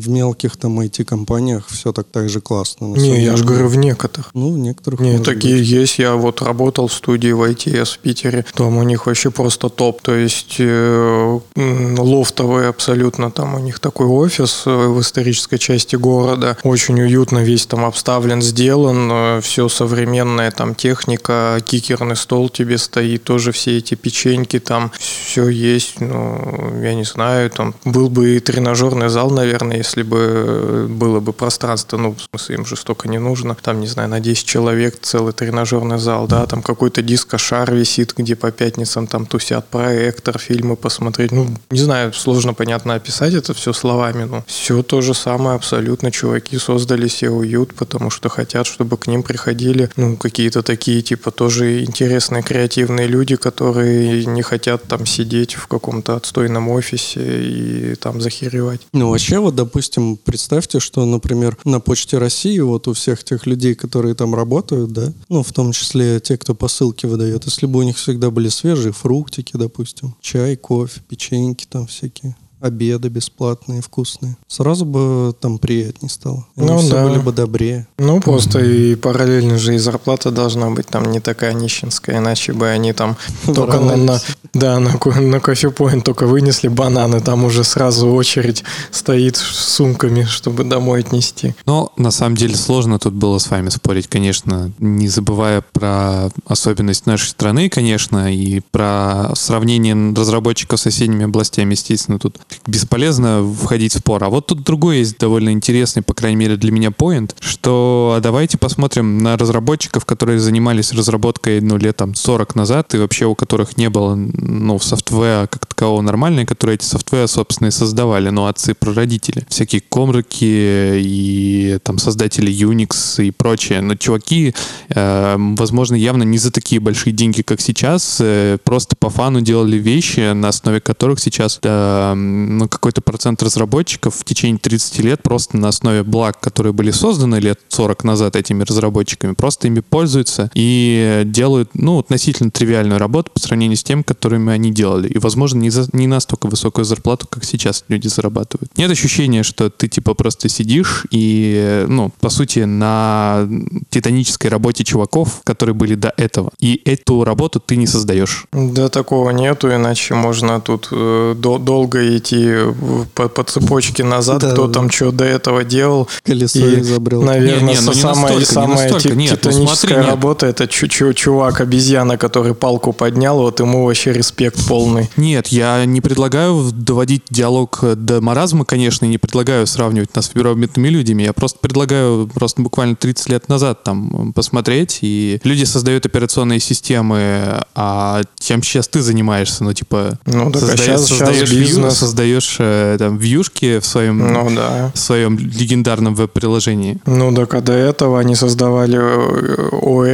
Speaker 1: в мелких там IT-компаниях все так так же классно.
Speaker 3: Не, я же говорю, в некоторых.
Speaker 1: Ну, в некоторых
Speaker 3: Не, такие
Speaker 1: быть.
Speaker 3: есть. Я вот работал в студии в ITS в Питере. Там у них вообще просто топ. То есть э, м, лофтовый абсолютно. Там у них такой офис э, в исторической части города. Очень уютно, весь там обставлен, сделан. Все современная там техника. Кикерный стол тебе стоит. Тоже все эти печеньки там. Все есть. Ну, я не знаю. Там был бы и тренажерный зал, наверное, если бы э, было бы пространство. Ну, в смысле, им же столько не нужно. Там, не знаю, на 10 человек целый тренажерный зал, да, там какой-то дискошар висит, где по пятницам там тусят проектор, фильмы посмотреть. Ну, не знаю, сложно, понятно, описать это все словами, но все то же самое абсолютно. Чуваки создали себе уют, потому что хотят, чтобы к ним приходили, ну, какие-то такие, типа, тоже интересные, креативные люди, которые не хотят там сидеть в каком-то отстойном офисе и там захеревать.
Speaker 1: Ну, вообще, вот, допустим, представьте, что, например, на Почте России вот у всех тех людей, которые там работают, да, ну, в том числе те, кто посылки выдает, если бы у них всегда были свежие фруктики, допустим, чай, кофе, печеньки там всякие, обеды бесплатные, вкусные. Сразу бы там приятнее стало. Они
Speaker 3: Ну
Speaker 1: все
Speaker 3: да.
Speaker 1: были бы добрее.
Speaker 3: Ну, просто и параллельно же и зарплата должна быть там не такая нищенская, иначе бы они там только на, на- да, на, на кофе-поинт только вынесли бананы, там уже сразу очередь стоит с сумками, чтобы домой отнести.
Speaker 4: Но на самом деле сложно тут было с вами спорить, конечно, не забывая про особенность нашей страны, конечно, и про сравнение разработчиков с соседними областями, естественно, тут бесполезно входить в спор. А вот тут другой есть довольно интересный, по крайней мере для меня, поинт, что а давайте посмотрим на разработчиков, которые занимались разработкой, ну, лет там 40 назад, и вообще у которых не было, ну, софтвера как такового нормального, которые эти софтвера, собственно, и создавали, ну, отцы-прародители. Всякие комрыки и там создатели Unix и прочее. Но чуваки, э, возможно, явно не за такие большие деньги, как сейчас, э, просто по фану делали вещи, на основе которых сейчас э, ну, какой-то процент разработчиков в течение 30 лет просто на основе благ, которые были созданы лет 40 назад этими разработчиками, просто ими пользуются и делают, ну, относительно тривиальную работу по сравнению с тем, которыми они делали. И, возможно, не, за, не настолько высокую зарплату, как сейчас люди зарабатывают. Нет ощущения, что ты, типа, просто сидишь и, ну, по сути, на титанической работе чуваков, которые были до этого. И эту работу ты не создаешь.
Speaker 3: Да, такого нету, иначе можно тут э, дол- долго идти по, по цепочке назад,
Speaker 1: Да,
Speaker 3: кто
Speaker 1: да.
Speaker 3: там что до этого делал.
Speaker 1: Колесо
Speaker 3: И,
Speaker 1: изобрел.
Speaker 3: Наверное,
Speaker 4: Не, не, ну не
Speaker 3: самая,
Speaker 4: настолько, не
Speaker 3: самая
Speaker 4: настолько.
Speaker 3: ти-
Speaker 4: Нет, ну
Speaker 3: титаническая
Speaker 4: смотри, нет.
Speaker 3: работа это чу- чу- чувак обезьяна, который палку поднял, вот ему вообще респект полный.
Speaker 4: Нет, я не предлагаю доводить диалог до маразма, конечно, и не предлагаю сравнивать нас с первобытными людьми. Я просто предлагаю просто буквально 30 лет назад там посмотреть, и люди создают операционные системы, а чем сейчас ты занимаешься? Ну, типа,
Speaker 3: Ну, так а
Speaker 4: создаешь,
Speaker 3: щас
Speaker 4: создаешь, вью-
Speaker 3: бизнес.
Speaker 4: Создаешь э, там вьюшки в своем,
Speaker 3: Ну да.
Speaker 4: в своем легендарном веб-приложении.
Speaker 3: Ну так а до этого они создавали э,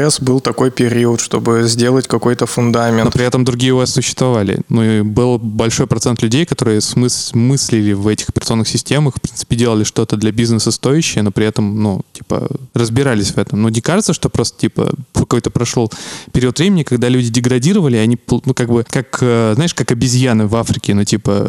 Speaker 3: ОС, был такой период, чтобы сделать какой-то
Speaker 4: Но
Speaker 3: фундамент.
Speaker 4: при этом другие вас существовали. Ну и был большой процент людей, которые смыс- мыслили в этих операционных системах, в принципе, делали что-то для бизнеса стоящее, но при этом, ну, типа, разбирались в этом. Но не кажется, что просто, типа, какой-то прошел период времени, когда люди деградировали, и они, ну, как бы, как, э, знаешь, как обезьяны в Африке, ну, типа...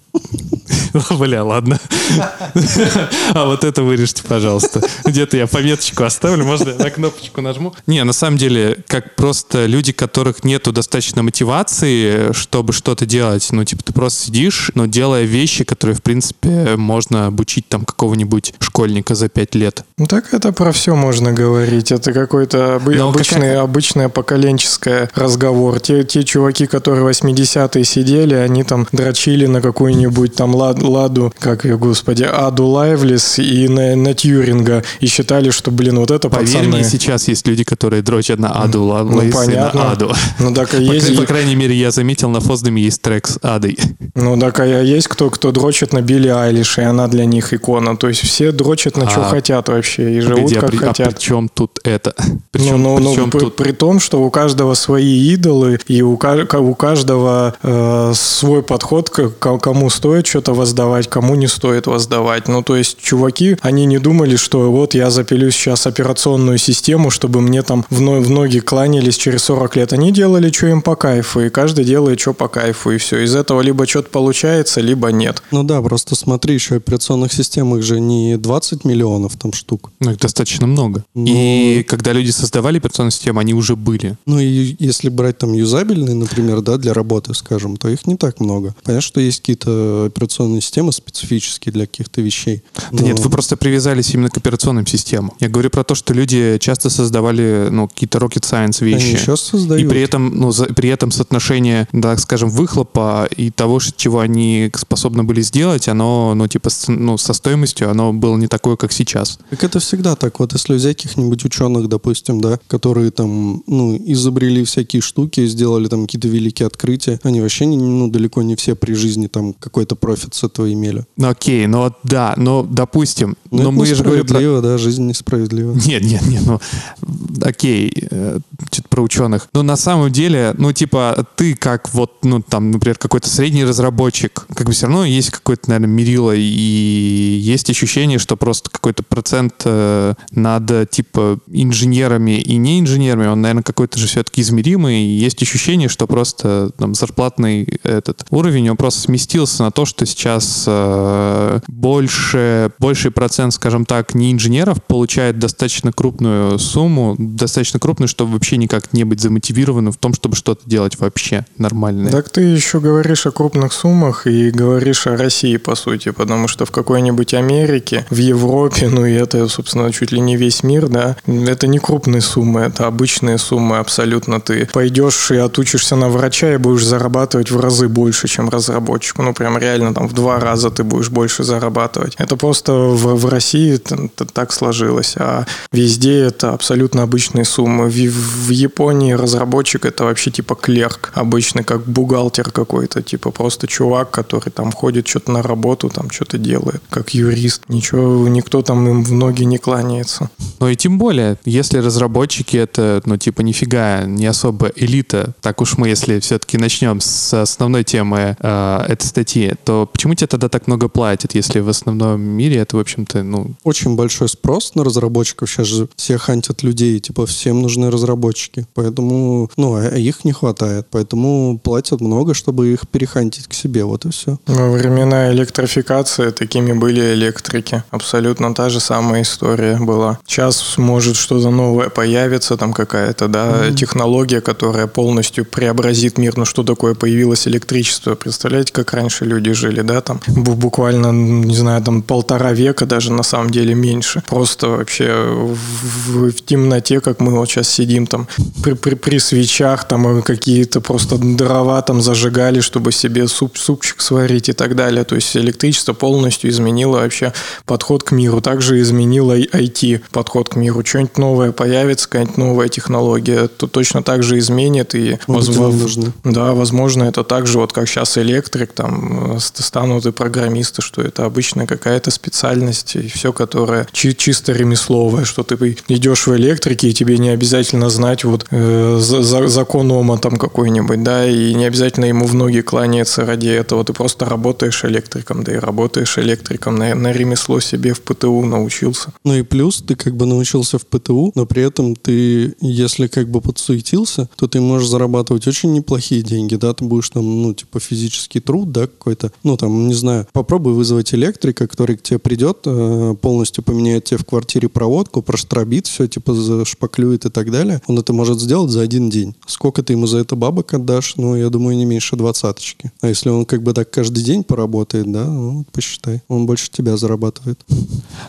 Speaker 4: Бля, ладно. А вот это вырежьте, пожалуйста. Где-то я пометочку оставлю, можно я на кнопочку нажму? Не, на самом деле, как просто люди, которых нету достаточно мотивации, чтобы что-то делать, ну, типа, ты просто сидишь, но делая вещи, которые, в принципе, можно обучить там какого-нибудь школьника за пять лет.
Speaker 3: Ну так это про все можно говорить. Это какой-то обы-
Speaker 4: Но
Speaker 3: обычный,
Speaker 4: какая-
Speaker 3: обычное поколенческое разговор. Те, те чуваки, которые 80-е сидели, они там дрочили на какую-нибудь там лад- ладу, как ее, господи, Аду Лайвлис и на, на Тьюринга и считали, что, блин, вот это
Speaker 4: Поверь
Speaker 3: пацаны.
Speaker 4: мне, сейчас есть люди, которые дрочат на Аду, Лавлейс и
Speaker 3: понятно.
Speaker 4: на Аду.
Speaker 3: Ну так и
Speaker 4: По,
Speaker 3: есть,
Speaker 4: кра- по крайней мере, я заметил, на Фоздаме есть трек с Адой.
Speaker 3: ну так а есть кто, кто дрочит на Билли Айлиш, и она для них икона. То есть все дрочат на что
Speaker 4: А,
Speaker 3: хотят вообще и живут
Speaker 4: а
Speaker 3: как
Speaker 4: при, а
Speaker 3: хотят.
Speaker 4: при чем тут это?
Speaker 3: Ну,
Speaker 4: Причем,
Speaker 3: ну, ну, при,
Speaker 4: тут...
Speaker 3: при том, что у каждого свои идолы, и у, у каждого э, свой подход, к ко- кому стоит что-то воздавать, кому не стоит воздавать. Ну, то есть, чуваки, они не думали, что вот я запилю сейчас операционную систему, чтобы мне там в, но- в ноги кланялись через 40 лет. Они делали, что им по кайфу, и каждый делает, что по кайфу, и все. Из этого либо что-то получается, либо нет.
Speaker 1: Ну да, просто смотри, еще операционных систем их же не 20 миллионов там штук.
Speaker 4: Ну, их достаточно много.
Speaker 1: Ну-
Speaker 4: И когда люди создавали операционную систему, они уже были.
Speaker 1: Ну и если брать там юзабельные, например, да, для работы, скажем, то их не так много. Понятно, что есть какие-то операционные системы специфические для каких-то вещей.
Speaker 4: Да
Speaker 1: Но-
Speaker 4: нет, вы просто привязались именно к операционным системам. Я говорю про то, что люди часто создавали ну, какие-то rocket science
Speaker 1: Они
Speaker 4: вещи.
Speaker 1: сейчас создают.
Speaker 4: И при этом, ну, за- при этом соотношение, да, скажем, выхлопа и того, чего они способны были сделать, оно, ну, типа, ну, со стоимостью, оно было не такое, как сейчас.
Speaker 1: Так это всегда так. Вот если взять каких-нибудь ученых, допустим, да, которые там, ну, изобрели всякие штуки, сделали там какие-то великие открытия, они вообще, не, ну, далеко не все при жизни там какой-то профит с этого имели.
Speaker 4: Ну, окей, ну, да, но, допустим,
Speaker 1: Но,
Speaker 4: но мы же говорим про...
Speaker 1: да, жизнь несправедлива.
Speaker 4: Нет, нет, нет, ну, окей. э, что-то про ученых. Но на самом деле, ну, типа, ты как вот, ну, там, например, какой-то средний разработчик, как бы все равно есть какой-то, наверное, мерило, и есть ощущение, что просто какой-то процент э, над, типа, инженерами и не инженерами, он, наверное, какой-то же все-таки измеримый, и есть ощущение, что просто там зарплатный этот уровень, он просто сместился на то, что сейчас э, больше, больший процент, скажем так, не инженеров получает достаточно крупную сумму, достаточно крупную, чтобы вообще никак не быть замотивированным в том, чтобы что-то делать вообще нормальное.
Speaker 3: Так ты еще говоришь о крупных суммах и говоришь о России, по сути, потому что в какой-нибудь Америке, в Европе, ну и это, собственно, чуть ли не весь мир, да, это не крупные суммы, это обычные суммы абсолютно. Ты пойдешь и отучишься на врача и будешь зарабатывать в разы больше, чем разработчик. Ну, прям реально там в два раза ты будешь больше зарабатывать. Это просто в, в России так сложилось, а везде это абсолютно обычные суммы. В, в Японии разработчик это вообще типа клерк, обычный как бухгалтер какой-то, типа просто чувак, который там ходит что-то на работу, там что-то делает, как юрист. Ничего, никто там им в ноги не кланяется.
Speaker 4: Ну и тем более, если разработчики это, ну типа нифига, не особо элита, так уж мы, если все-таки начнем с основной темы э, этой статьи, то почему тебе тогда так много платят, если в основном мире это, в общем-то, ну...
Speaker 1: Очень большой спрос на разработчиков. Сейчас же все хантят людей, типа всем нужны разработчики. Поэтому, ну, а их не хватает. Поэтому платят много, чтобы их перехантить к себе. Вот и все.
Speaker 3: Во времена электрификации такими были электрики. Абсолютно та же самая история была. Сейчас может что-то новое появится, там какая-то, да, mm-hmm. технология, которая полностью преобразит мир. Ну, что такое появилось электричество? Представляете, как раньше люди жили, да, там буквально, не знаю, там полтора века даже на самом деле меньше. Просто вообще в, в темноте, как мы вот сейчас сидим там при, при, при свечах, там какие-то просто дрова там зажигали, чтобы себе суп, супчик сварить и так далее. То есть электричество полностью изменило вообще подход к миру. Также изменило IT подход к миру. Что-нибудь новое появится, какая-нибудь новая технология, то точно так же изменит. И возможно, да, возможно, это так же, вот как сейчас электрик, там станут и программисты, что это обычная какая-то специальность, и все, которое чи- чисто ремесловое, что ты идешь в электрике, и тебе не обязательно знать вот э, за- закон там какой-нибудь, да, и не обязательно ему в ноги кланяться ради этого, ты просто работаешь электриком, да и работаешь электриком, на, на ремесло себе в ПТУ научился.
Speaker 1: Ну и плюс ты как бы научился в ПТУ, но при этом ты, если как бы подсуетился, то ты можешь зарабатывать очень неплохие деньги, да, ты будешь там, ну, типа физический труд, да, какой-то, ну, там, не знаю, попробуй вызвать электрика, который к тебе придет, э, полностью поменяет тебе в квартире проводку, проштробит все, типа зашпаклюет и так далее. Он это может сделать за один день. Сколько ты ему за это бабок отдашь? Ну, я думаю, не меньше двадцаточки. А если он как бы так каждый день поработает, да, ну, посчитай, он больше тебя зарабатывает.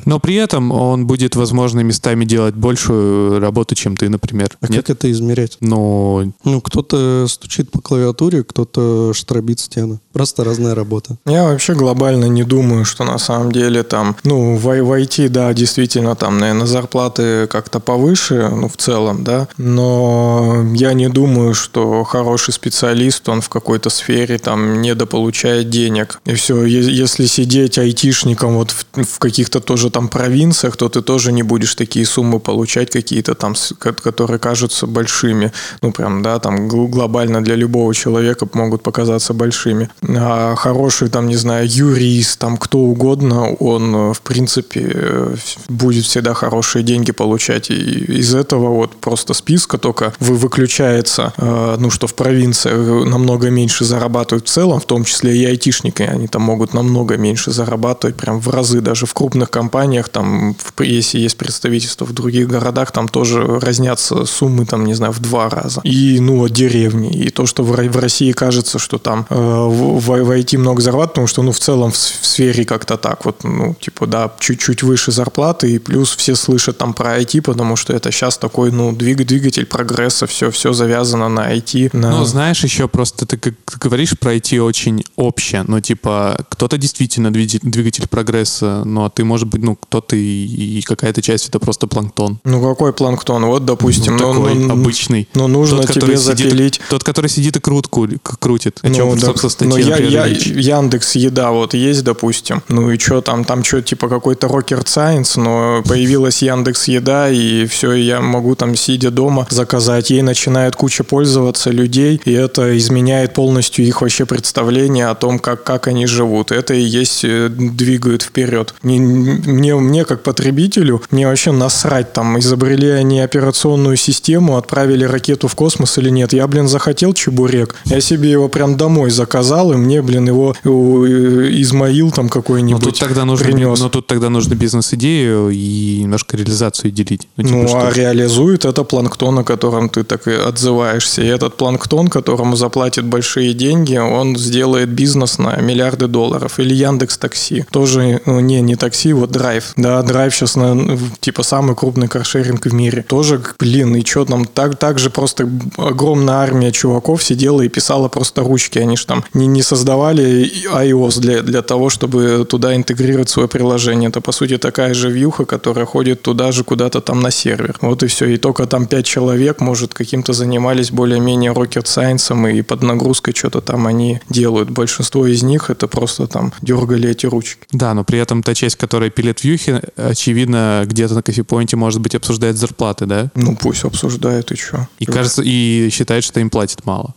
Speaker 4: Но при этом он будет, возможно, местами делать большую работу, чем ты, например.
Speaker 1: А Нет? как это измерять?
Speaker 4: Ну,
Speaker 1: ну, кто-то стучит по клавиатуре, кто-то штробит стену. Просто разная работа.
Speaker 3: Я вообще глобально не думаю, что на самом деле там, ну, в, в IT, да, действительно, там, наверное, зарплаты как-то повыше, ну, в целом, да, но я не думаю, что хороший специалист, он в какой-то сфере там недополучает денег. И все, если сидеть айтишником вот в, в каких-то тоже там провинциях, то ты тоже не будешь такие суммы получать какие-то там, которые кажутся большими. Ну, прям, да, там глобально для любого человека могут показаться большими. А хороший там, не знаю, юрист, там кто угодно, он, в принципе, будет всегда хорошие деньги получать. И из этого вот просто списка только вы выключается, э, ну, что в провинциях намного меньше зарабатывают в целом, в том числе и айтишники, они там могут намного меньше зарабатывать, прям в разы, даже в крупных компаниях, там, если есть представительство в других городах, там тоже разнятся суммы, там, не знаю, в два раза. И, ну, от деревни. И то, что в России кажется, что там э, в, в IT много зарабатывают, потому что, ну, в целом в, в сфере как-то так вот, ну, типа, да, чуть-чуть выше зарплаты, и плюс все слышат там про IT, потому что это сейчас такой, ну, двиг, двигатель прогресса, все, все завязано на IT. На...
Speaker 4: Ну, знаешь, еще просто ты, как ты говоришь про IT очень обще, ну, типа, кто-то действительно двигатель, двигатель прогресса, ну, а ты, может быть, ну, кто-то и, и какая-то часть это просто планктон.
Speaker 3: Ну, какой планктон? Вот, допустим,
Speaker 4: ну, такой ну, обычный.
Speaker 3: Ну, нужно тот, тебе запилить.
Speaker 4: Сидит, тот, который сидит и крутку крутит.
Speaker 3: О чем, ну, так, собственно, ну, я, я, Яндекс Еда вот есть, допустим. Ну и что там, там что, типа какой-то Rocket Science, но появилась Яндекс Еда, и все, я могу там, сидя дома, заказать. Ей начинает куча пользоваться людей, и это изменяет полностью их вообще представление о том, как, как они живут. Это и есть э, двигает вперед. Не, мне, мне, как потребителю, мне вообще насрать там, изобрели они операционную систему, отправили ракету в космос или нет. Я, блин, захотел чебурек, я себе его прям домой заказал, и мне, блин, его э, Измаил там какой-нибудь
Speaker 4: но тут тогда нужно,
Speaker 3: принес.
Speaker 4: Но тут тогда нужно бизнес-идею и немножко реализацию делить.
Speaker 3: Ну, типа, ну что? а реализует это планктон, о котором ты так и отзываешься. И этот планктон, которому заплатят большие деньги, он сделает бизнес на миллиарды долларов. Или Яндекс Такси. Тоже, ну, не, не такси, вот Драйв. Да, Драйв сейчас, на, типа, самый крупный каршеринг в мире. Тоже, блин, и что там, так, так же просто огромная армия чуваков сидела и писала просто ручки. Они же там не, не создавали iOS для, для того, чтобы туда интегрировать свое приложение. Это, по сути, такая же вьюха, которая ходит туда же куда-то там на сервер. Вот и все. И только там пять человек, может, каким-то занимались более-менее rocket science и под нагрузкой что-то там они делают. Большинство из них это просто там дергали эти ручки.
Speaker 4: Да, но при этом та часть, которая пилит вьюхи, очевидно, где-то на кофепоинте, может быть, обсуждает зарплаты, да?
Speaker 3: Ну, пусть обсуждает, и что?
Speaker 4: И кажется, и считает, что им платят мало.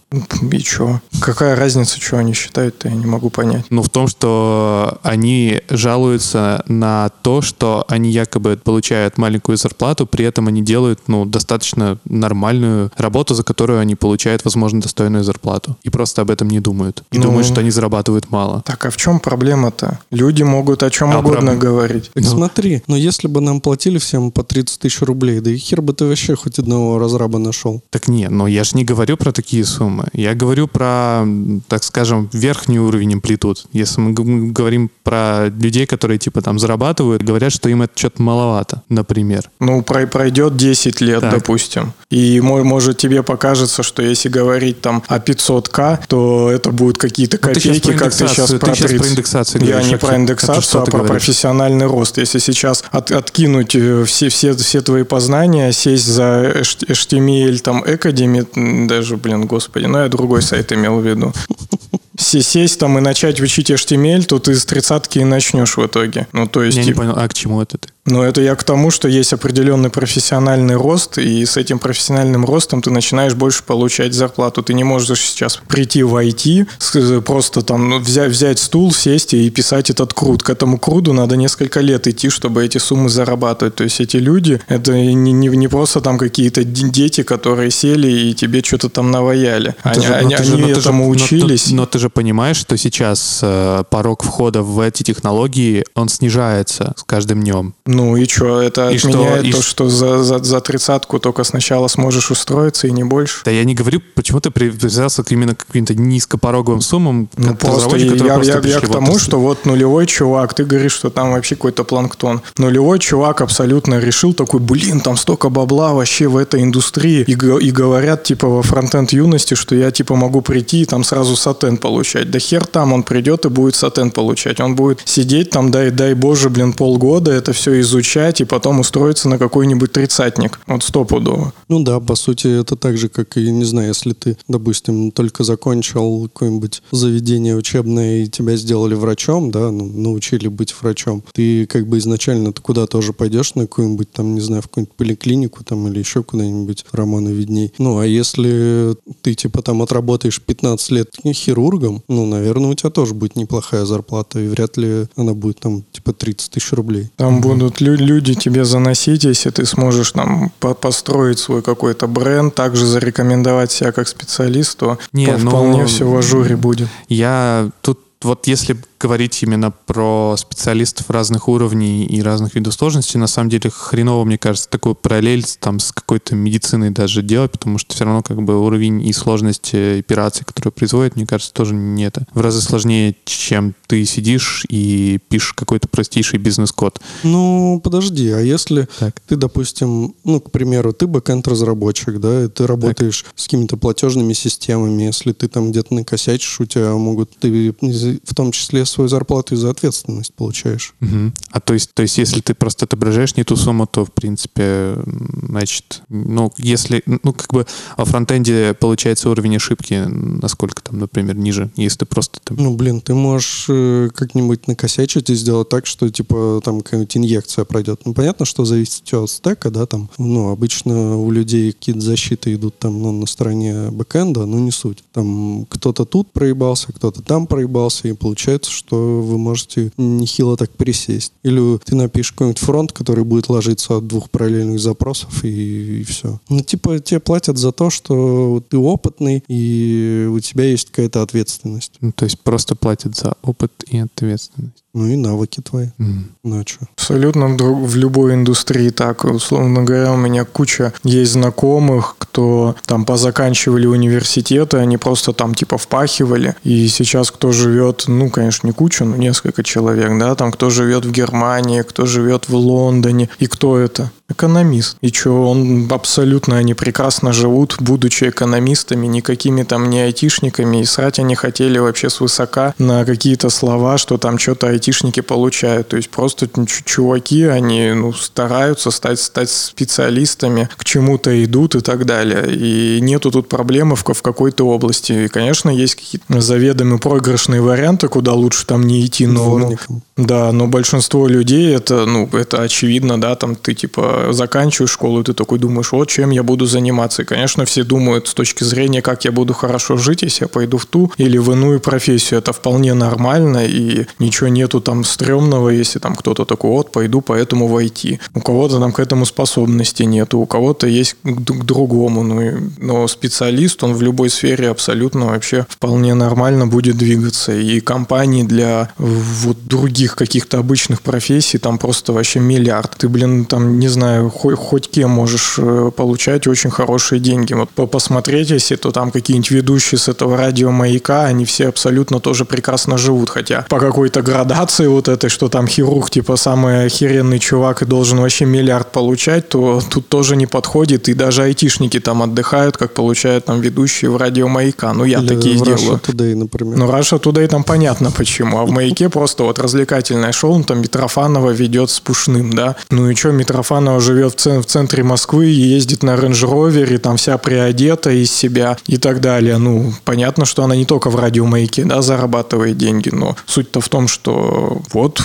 Speaker 3: И что? Какая разница, что они считают-то, я не могу понять.
Speaker 4: Ну, в том, что они жалуются на то, что они якобы получают маленькую зарплату, при этом они делают, ну, достаточно нормальную работу, за которую они получают, возможно, достойную зарплату. И просто об этом не думают. И ну, думают, что они зарабатывают мало.
Speaker 3: Так, а в чем проблема-то? Люди могут о чем а угодно проб... говорить.
Speaker 1: Ну. смотри, но если бы нам платили всем по 30 тысяч рублей, да и хер бы ты вообще хоть одного разраба нашел.
Speaker 4: Так нет, но я же не говорю про такие суммы. Я говорю про, так скажем, верхний уровень амплитуд. Если мы говорим про людей, которые типа там зарабатывают, говорят, что им это что-то маловато, например.
Speaker 3: Ну, пройдет 10 лет, так. допустим. И может тебе покажется, что если говорить там о 500к, то это будут какие-то ну, копейки, ты как ты сейчас
Speaker 4: про
Speaker 3: ты 30.
Speaker 4: про индексацию
Speaker 3: Я говоришь, не про индексацию, а про говоришь? профессиональный рост. Если сейчас от, откинуть э, все, все, все твои познания, сесть за HTML, там, Academy, даже, блин, господи, ну я другой сайт имел в виду сесть там и начать учить HTML, то ты с тридцатки и начнешь в итоге. Ну, то есть...
Speaker 4: Я не понял, а к чему это ты?
Speaker 3: Ну, это я к тому, что есть определенный профессиональный рост, и с этим профессиональным ростом ты начинаешь больше получать зарплату. Ты не можешь сейчас прийти в IT, просто там ну, взять, взять стул, сесть и писать этот крут. К этому круду надо несколько лет идти, чтобы эти суммы зарабатывать. То есть эти люди, это не, не, не просто там какие-то дети, которые сели и тебе что-то там наваяли. Они, же, они, же, они этому же, учились.
Speaker 4: Но, но, но ты же понимаешь, что сейчас э, порог входа в эти технологии, он снижается с каждым днем.
Speaker 3: Ну и что, это и отменяет что, то, и... что за, за, за тридцатку только сначала сможешь устроиться и не больше?
Speaker 4: Да я не говорю, почему ты привязался к именно к каким-то низкопороговым суммам.
Speaker 3: Ну просто я, просто я, я к тому, что вот нулевой чувак, ты говоришь, что там вообще какой-то планктон. Нулевой чувак абсолютно решил такой, блин, там столько бабла вообще в этой индустрии. И, и говорят типа во фронтенд юности, что я типа могу прийти и там сразу сатен получать. Да хер там он придет и будет сатен получать. Он будет сидеть там, дай, дай боже, блин, полгода, это все изучать и потом устроиться на какой-нибудь тридцатник. Вот стопудово.
Speaker 1: Ну да, по сути, это так же, как и, не знаю, если ты, допустим, только закончил какое-нибудь заведение учебное и тебя сделали врачом, да, ну, научили быть врачом, ты как бы изначально ты куда тоже пойдешь на какую-нибудь там, не знаю, в какую-нибудь поликлинику там или еще куда-нибудь, Романа видней. Ну, а если ты типа там отработаешь 15 лет хирургом, ну, наверное, у тебя тоже будет неплохая зарплата, и вряд ли она будет там типа 30 тысяч рублей.
Speaker 3: Там будут будут лю- люди тебе заносить, если ты сможешь там по- построить свой какой-то бренд, также зарекомендовать себя как специалист, то Не, по- вполне ну, все в ажуре будет.
Speaker 4: Я тут вот если говорить именно про специалистов разных уровней и разных видов сложности, на самом деле хреново, мне кажется, такую параллель там с какой-то медициной даже делать, потому что все равно как бы уровень и сложность операций, которые производят, мне кажется, тоже не это. В разы сложнее, чем ты сидишь и пишешь какой-то простейший бизнес-код.
Speaker 1: Ну, подожди, а если так. ты, допустим, ну, к примеру, ты бэкэнд-разработчик, да, и ты работаешь так. с какими-то платежными системами, если ты там где-то накосячишь, у тебя могут, ты в том числе свою зарплату и за ответственность получаешь.
Speaker 4: Угу. А то есть, то есть, если ты просто отображаешь не ту сумму, то, в принципе, значит, ну, если, ну, как бы во фронтенде получается уровень ошибки насколько там, например, ниже, если ты просто там...
Speaker 1: Ну, блин, ты можешь э, как-нибудь накосячить и сделать так, что, типа, там какая-нибудь инъекция пройдет. Ну, понятно, что зависит от стека, да, там, ну, обычно у людей какие-то защиты идут там, ну, на стороне бэкэнда, но не суть. Там кто-то тут проебался, кто-то там проебался, и получается, что вы можете нехило так присесть. Или ты напишешь какой-нибудь фронт, который будет ложиться от двух параллельных запросов, и, и все. Ну, типа, тебе платят за то, что ты опытный, и у тебя есть какая-то ответственность.
Speaker 4: Ну, то есть просто платят за опыт и ответственность.
Speaker 1: Ну и навыки твои. Mm. Ну а что?
Speaker 3: Абсолютно в любой индустрии так. Условно говоря, у меня куча есть знакомых, кто там позаканчивали университеты, они просто там типа впахивали. И сейчас кто живет, ну, конечно, не куча, но несколько человек, да, там кто живет в Германии, кто живет в Лондоне. И кто это? Экономист. И что, он абсолютно, они прекрасно живут, будучи экономистами, никакими там не айтишниками, и срать они хотели вообще свысока на какие-то слова, что там что-то айтишники получают. То есть просто чуваки, они ну, стараются стать, стать специалистами, к чему-то идут и так далее. И нету тут проблемы в, в какой-то области. И, конечно, есть какие-то заведомые проигрышные варианты, куда лучше там не идти, но... Да, но большинство людей, это, ну, это очевидно, да, там ты типа заканчиваешь школу, и ты такой думаешь, вот чем я буду заниматься. И, конечно, все думают с точки зрения, как я буду хорошо жить, если я пойду в ту или в иную профессию. Это вполне нормально, и ничего нету там стрёмного, если там кто-то такой, вот, пойду поэтому войти. У кого-то там к этому способности нету, у кого-то есть к, другому. Ну, но специалист, он в любой сфере абсолютно вообще вполне нормально будет двигаться. И компании для вот других каких-то обычных профессий там просто вообще миллиард. Ты, блин, там, не знаю, хоть, хоть кем можешь э, получать очень хорошие деньги. Вот посмотреть, если то там какие-нибудь ведущие с этого радио маяка, они все абсолютно тоже прекрасно живут. Хотя по какой-то градации вот этой, что там хирург, типа, самый охеренный чувак и должен вообще миллиард получать, то тут тоже не подходит. И даже айтишники там отдыхают, как получают там ведущие в радио маяка. Ну, я Или такие
Speaker 1: в
Speaker 3: сделаю.
Speaker 1: Russia Today, например.
Speaker 3: Ну, Russia Today там понятно почему. А в маяке просто вот развлекательное шоу, там Митрофанова ведет с Пушным, да. Ну и что, Митрофанова живет в, цен, в центре Москвы и ездит на рейндж-ровере, там вся приодета из себя и так далее. Ну, понятно, что она не только в радиомаяке, да, зарабатывает деньги, но суть-то в том, что вот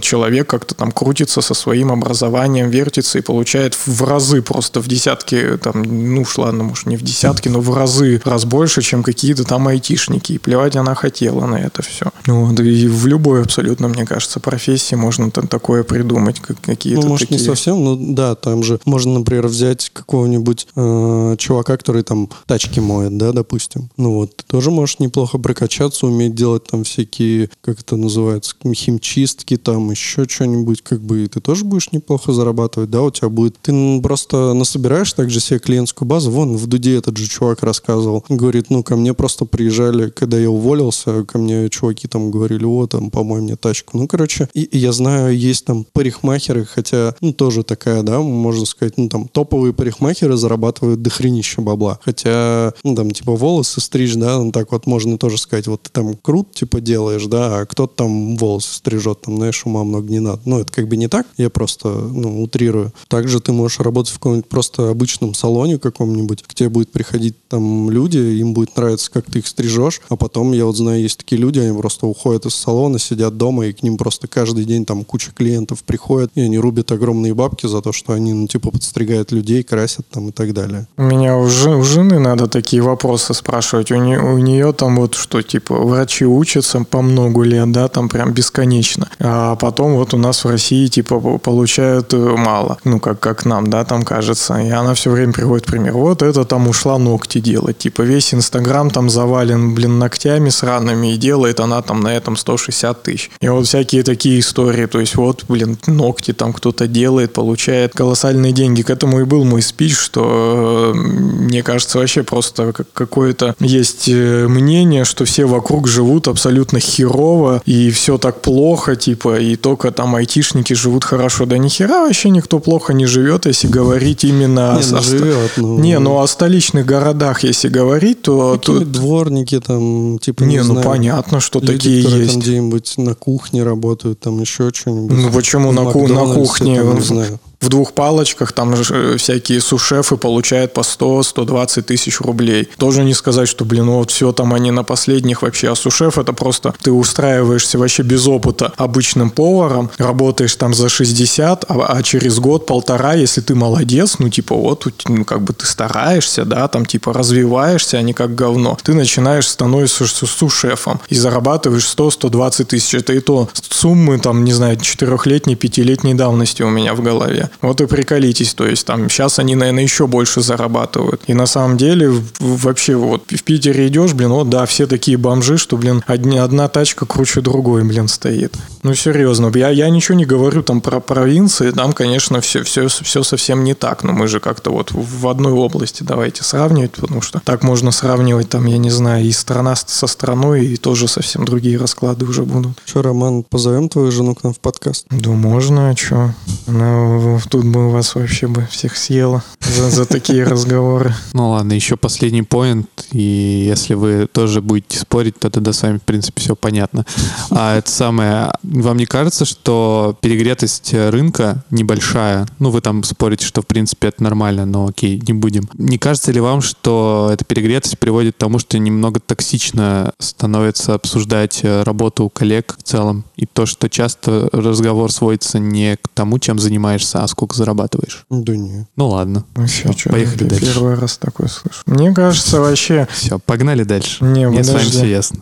Speaker 3: человек как-то там крутится со своим образованием, вертится и получает в разы просто в десятки, там, ну уж ладно, может не в десятки, но в разы раз больше, чем какие-то там айтишники. И плевать она хотела на это все. Вот, и в любой абсолютно, мне кажется, профессии можно там такое придумать, как какие-то
Speaker 1: Ну, может,
Speaker 3: такие...
Speaker 1: не совсем, но да, там же можно, например, взять какого-нибудь э, чувака, который там тачки моет, да, допустим. Ну вот, ты тоже можешь неплохо прокачаться, уметь делать там всякие, как это называется, химчистки, там еще что-нибудь, как бы, и ты тоже будешь неплохо зарабатывать, да, у тебя будет... Ты просто насобираешь также себе клиентскую базу, вон в Дуде этот же чувак рассказывал, говорит, ну, ко мне просто приезжали, когда я уволился, ко мне чуваки там говорили, о, там, помой мне тачку. Ну, короче, и, и я знаю, есть там парикмахеры, хотя, ну, тоже такая, да, можно сказать, ну, там, топовые парикмахеры зарабатывают дохренища бабла. Хотя, ну, там, типа, волосы стричь, да, ну, так вот можно тоже сказать, вот ты там крут, типа, делаешь, да, а кто-то там волосы стрижет, там, знаешь, ума много не надо. Ну, это как бы не так, я просто, ну, утрирую. Также ты можешь работать в каком-нибудь просто обычном салоне каком-нибудь, к тебе будет приходить там люди, им будет нравиться, как ты их стрижешь, а потом, я вот знаю, есть такие люди, они просто уходят из салона, сидят дома, и к ним просто каждый день там куча клиентов приходят, и они рубят огромные бабки за то, что они, ну, типа, подстригают людей, красят там и так далее.
Speaker 3: У меня у, жен, у жены надо такие вопросы спрашивать. У, не, у нее там вот что, типа, врачи учатся по много лет, да, там прям бесконечно. А потом вот у нас в России, типа, получают э, мало. Ну, как, как нам, да, там кажется. И она все время приводит пример. Вот это там ушла ногти делать. Типа, весь Инстаграм там завален, блин, ногтями сраными, и делает она там на этом 160 тысяч. И вот всякие такие истории. То есть, вот, блин, ногти там кто-то делает, получает получает колоссальные деньги. К этому и был мой спич, что э, мне кажется, вообще просто какое-то есть э, мнение, что все вокруг живут абсолютно херово, и все так плохо, типа, и только там айтишники живут хорошо. Да нихера вообще никто плохо не живет, если говорить именно
Speaker 1: не,
Speaker 3: о...
Speaker 1: Ну, живет, ну...
Speaker 3: Не, ну о столичных городах, если говорить, то...
Speaker 1: Какие то... дворники там, типа,
Speaker 3: не,
Speaker 1: не
Speaker 3: ну
Speaker 1: знаю,
Speaker 3: понятно, что
Speaker 1: люди,
Speaker 3: такие
Speaker 1: которые
Speaker 3: есть.
Speaker 1: там где-нибудь на кухне работают, там еще что-нибудь.
Speaker 3: Ну почему на, ку- на кухне?
Speaker 1: Там, не знаю
Speaker 3: в двух палочках там же э, всякие сушефы получают по 100-120 тысяч рублей. Тоже не сказать, что, блин, ну вот все там они на последних вообще. А сушеф это просто ты устраиваешься вообще без опыта обычным поваром, работаешь там за 60, а, а через год-полтора, если ты молодец, ну типа вот, ну как бы ты стараешься, да, там типа развиваешься, а не как говно. Ты начинаешь становишься сушефом и зарабатываешь 100-120 тысяч. Это и то суммы там, не знаю, четырехлетней, пятилетней давности у меня в голове. Вот и приколитесь, то есть там сейчас они, наверное, еще больше зарабатывают. И на самом деле вообще вот в Питере идешь, блин, вот да, все такие бомжи, что, блин, одни, одна тачка круче другой, блин, стоит. Ну, серьезно, я, я ничего не говорю там про провинции, там, конечно, все, все, все совсем не так, но мы же как-то вот в одной области давайте сравнивать, потому что так можно сравнивать там, я не знаю, и страна со страной, и тоже совсем другие расклады уже будут.
Speaker 1: Что, Роман, позовем твою жену к нам в подкаст?
Speaker 3: Да можно, а что? Она тут бы вас вообще бы всех съела за, за такие разговоры.
Speaker 4: Ну ладно, еще последний поинт, и если вы тоже будете спорить, то тогда с вами, в принципе, все понятно. А это самое, вам не кажется, что перегретость рынка небольшая, ну вы там спорите, что в принципе это нормально, но окей, не будем. Не кажется ли вам, что эта перегретость приводит к тому, что немного токсично становится обсуждать э, работу коллег в целом, и то, что часто разговор сводится не к тому, чем занимаешься, а сколько зарабатываешь?
Speaker 1: Да нет.
Speaker 4: Ну ладно.
Speaker 3: Вообще,
Speaker 4: Все, поехали дальше.
Speaker 3: Первый раз такой слышу. Мне кажется, вообще...
Speaker 4: Все, погнали дальше.
Speaker 3: Не,
Speaker 4: Мне с вами все ясно.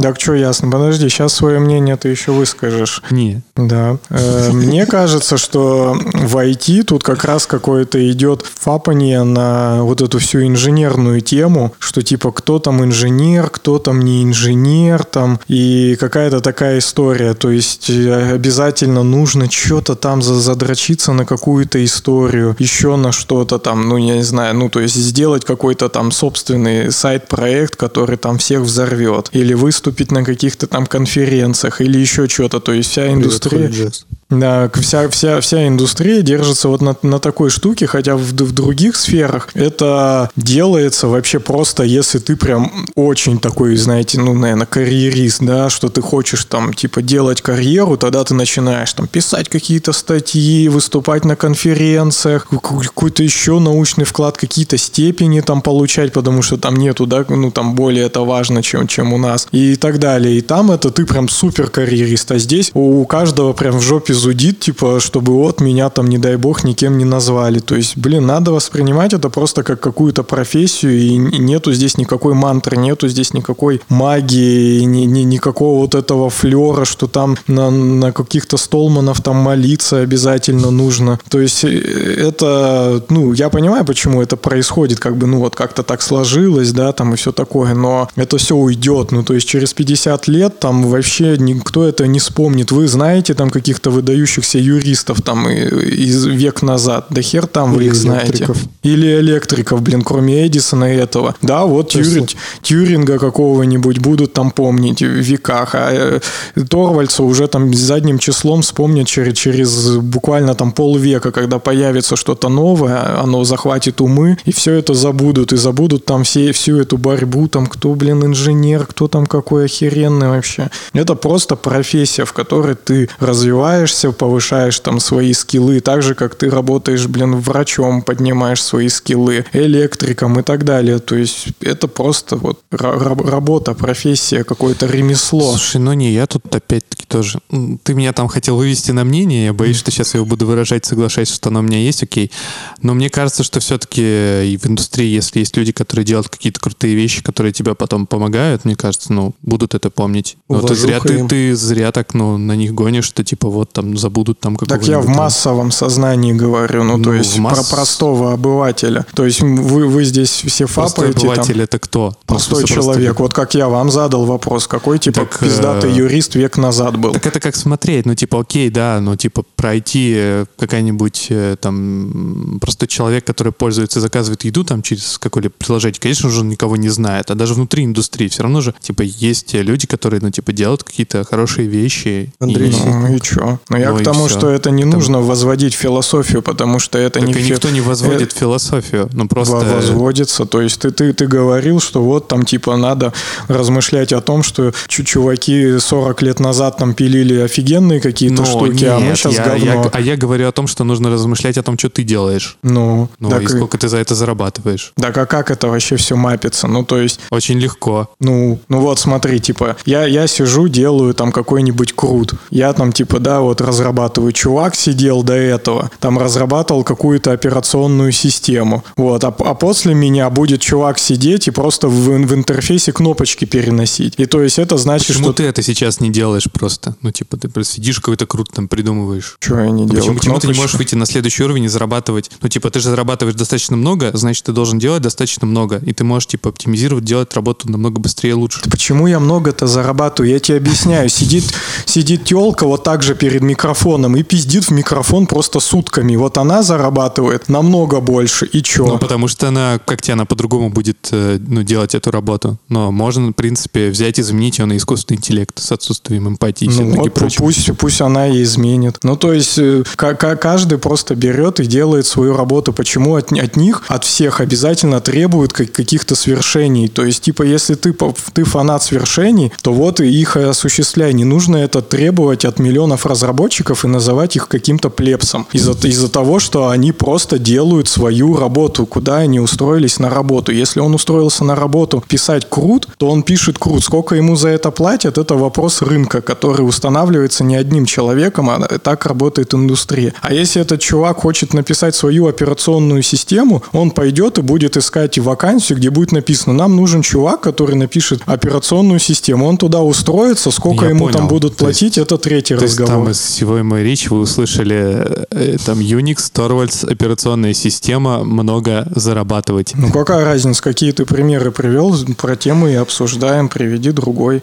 Speaker 3: Так что ясно, подожди, сейчас свое мнение ты еще выскажешь.
Speaker 4: Не.
Speaker 3: Да. Э, Мне кажется, что в IT тут как раз какое-то идет фапание на вот эту всю инженерную тему, что типа кто там инженер, кто там не инженер, там, и какая-то такая история. То есть э, обязательно нужно что-то там за- задрочиться на какую-то историю, еще на что-то там, ну, я не знаю, ну, то есть сделать какой-то там собственный сайт-проект, который там всех взорвет, или выступить на каких-то там конференциях, или еще что-то. То есть вся индустрия...
Speaker 1: Привет,
Speaker 3: Да, вся, вся, вся индустрия держится вот на, на такой штуке, хотя в, в других сферах это делается вообще просто, если ты прям очень такой, знаете, ну, наверное, карьерист, да, что ты хочешь там, типа, делать карьеру, тогда ты начинаешь там писать какие-то статьи, выступать на конференциях, какой-то еще научный вклад, какие-то степени там получать, потому что там нету, да, ну, там более это важно, чем, чем у нас, и так далее. И там это ты прям супер карьерист, а здесь у, каждого прям в жопе зудит, типа, чтобы вот меня там, не дай бог, никем не назвали. То есть, блин, надо воспринимать это просто как какую-то профессию, и нету здесь никакой мантры, нету здесь никакой магии, ни, ни, никакого вот этого флера, что там на, на каких-то столманов там молиться обязательно нужно. То есть, э, это, ну, я понимаю, почему это происходит, как бы, ну, вот как-то так сложилось, да, там и все такое, но это все уйдет, ну, то есть, через 50 лет там вообще никто это не вспомнит. Вы знаете там каких-то выдающихся юристов там из век назад. Да хер там вы
Speaker 1: Или
Speaker 3: их знаете. Или электриков, блин, кроме Эдисона и этого. Да, вот. Тюри- Тьюринга какого-нибудь будут там помнить в веках, а э, Торвальца уже там задним числом вспомнят через, через буквально там полвека, когда появится что-то новое, оно захватит умы, и все это забудут, и забудут там все, всю эту борьбу, там кто, блин, инженер, кто там какой охеренный вообще. Это просто профессия, в которой ты развиваешься, повышаешь там свои скиллы, так же, как ты работаешь, блин, врачом, поднимаешь свои скиллы, электриком и так далее. То есть это просто вот ра- ра- работа, профессия, какое-то ремесло.
Speaker 4: Слушай, ну не, я тут опять-таки тоже... Ты меня там хотел вывести на мнение, я боюсь, что сейчас я его буду выражать, соглашаясь, что оно у меня есть, окей. Но мне кажется, что все-таки и в индустрии, если есть люди, которые делают какие-то крутые вещи, которые тебе потом помогают, мне кажется, ну, будут это помнить. Но ты зря, ты,
Speaker 1: им.
Speaker 4: ты зря так, ну, на них гонишь, что типа вот там забудут там
Speaker 3: Так я в
Speaker 4: там-
Speaker 3: массовом сознании говорю, ну, то
Speaker 4: Ну,
Speaker 3: есть
Speaker 4: в масс-
Speaker 3: про простого обывателя. То есть вы, вы здесь все
Speaker 4: Простой
Speaker 3: фапаете, там,
Speaker 4: обыватель это кто?
Speaker 3: простой
Speaker 4: смысле,
Speaker 3: человек.
Speaker 4: просто-
Speaker 3: Вот как я вам задал вопрос, какой типа
Speaker 4: Так,
Speaker 3: пиздатый
Speaker 4: э,
Speaker 3: юрист век назад был.
Speaker 4: Так это как смотреть, ну типа окей, да, ну типа пройти э, какая-нибудь э, там простой человек, который пользуется заказывает еду там через какое-либо приложение, конечно же, он никого не знает, а даже внутри индустрии все равно же типа есть э, люди, которые ну типа делают какие-то хорошие вещи.
Speaker 1: Андрей,
Speaker 4: и-
Speaker 3: Ну и чё? Но я
Speaker 4: Ну
Speaker 3: к тому, что это не нужно возводить философию, потому что это
Speaker 4: Так
Speaker 3: не
Speaker 4: и никто не возводит
Speaker 3: э,
Speaker 4: философию, ну просто
Speaker 3: возводится. То есть ты, ты, ты говорил, что вот там типа надо размышлять о том, что чу- чуваки 40 лет назад там пилили офигенные какие-то
Speaker 4: Ну,
Speaker 3: штуки, а мы
Speaker 4: нет,
Speaker 3: сейчас
Speaker 4: я,
Speaker 3: говно.
Speaker 4: я- а я говорю о том, что нужно размышлять о том, что ты делаешь.
Speaker 3: Ну,
Speaker 4: Ну,
Speaker 3: так,
Speaker 4: и
Speaker 3: и-
Speaker 4: сколько ты за это зарабатываешь.
Speaker 3: так а как это вообще все мапится? Ну, то есть,
Speaker 4: Очень легко.
Speaker 3: ну, ну вот смотри, типа, я, я сижу, делаю там какой-нибудь крут. Я там, типа, да, вот разрабатываю. Чувак сидел до этого, там разрабатывал какую-то операционную систему. Вот, а, а после меня будет чувак сидеть и просто в, в интерфейсе кнопочки переносить. И то есть это значит,
Speaker 4: Почему
Speaker 3: что...
Speaker 4: ты это сейчас не делаешь просто? Ну, типа, ты просто сидишь, какой-то круто там придумываешь.
Speaker 3: Что я не
Speaker 4: Ну,
Speaker 3: делаю?
Speaker 4: Почему, почему ты не можешь выйти на следующий уровень и зарабатывать? Ну, типа, ты же зарабатываешь достаточно много, значит, ты должен делать достаточно много. И ты можешь, типа, оптимизировать, делать работу намного быстрее и лучше.
Speaker 3: Да Почему я много-то зарабатываю? Я тебе объясняю. Сидит, сидит телка вот так же перед микрофоном и пиздит в микрофон просто сутками. Вот она зарабатывает намного больше. И чё?
Speaker 4: Ну, потому что она, как тебе, она по-другому будет э, ну, делать эту работу. Но можно, в принципе, взять и заменить ее на искусственный интеллект с отсутствием эмпатии
Speaker 3: Ну вот,
Speaker 4: прочим.
Speaker 3: пусть, пусть она и изменит. Ну, то есть, э, ка- ка- каждый просто берет и делает свою работу. Почему от, от них, от всех обязательно требуют как- каких-то свершений? То есть, типа, если ты, ты фанат свершений, то вот и их осуществляй. Не нужно это требовать от миллионов разработчиков и называть их каким-то плепсом. Из-за из того, что они просто делают свою работу, куда они устроились на работу. Если он устроился на работу писать крут, то он пишет крут. Сколько ему за это платят, это вопрос рынка, который устанавливается не одним человеком, а так работает индустрия. А если этот чувак хочет написать свою операционную систему, он пойдет и будет искать вакансию, где будет написано, нам нужен чувак, который напишет операционную систему. Он туда устроится, сколько
Speaker 4: Я
Speaker 3: ему
Speaker 4: понял.
Speaker 3: там будут
Speaker 4: То есть-
Speaker 3: платить, это третий разговор.
Speaker 4: там из всего моей речи вы услышали э, там Unix, Torvalds, операционная система, много зарабатывать.
Speaker 3: Ну какая разница, какие ты примеры привел, про тему и обсуждаем, приведи другой.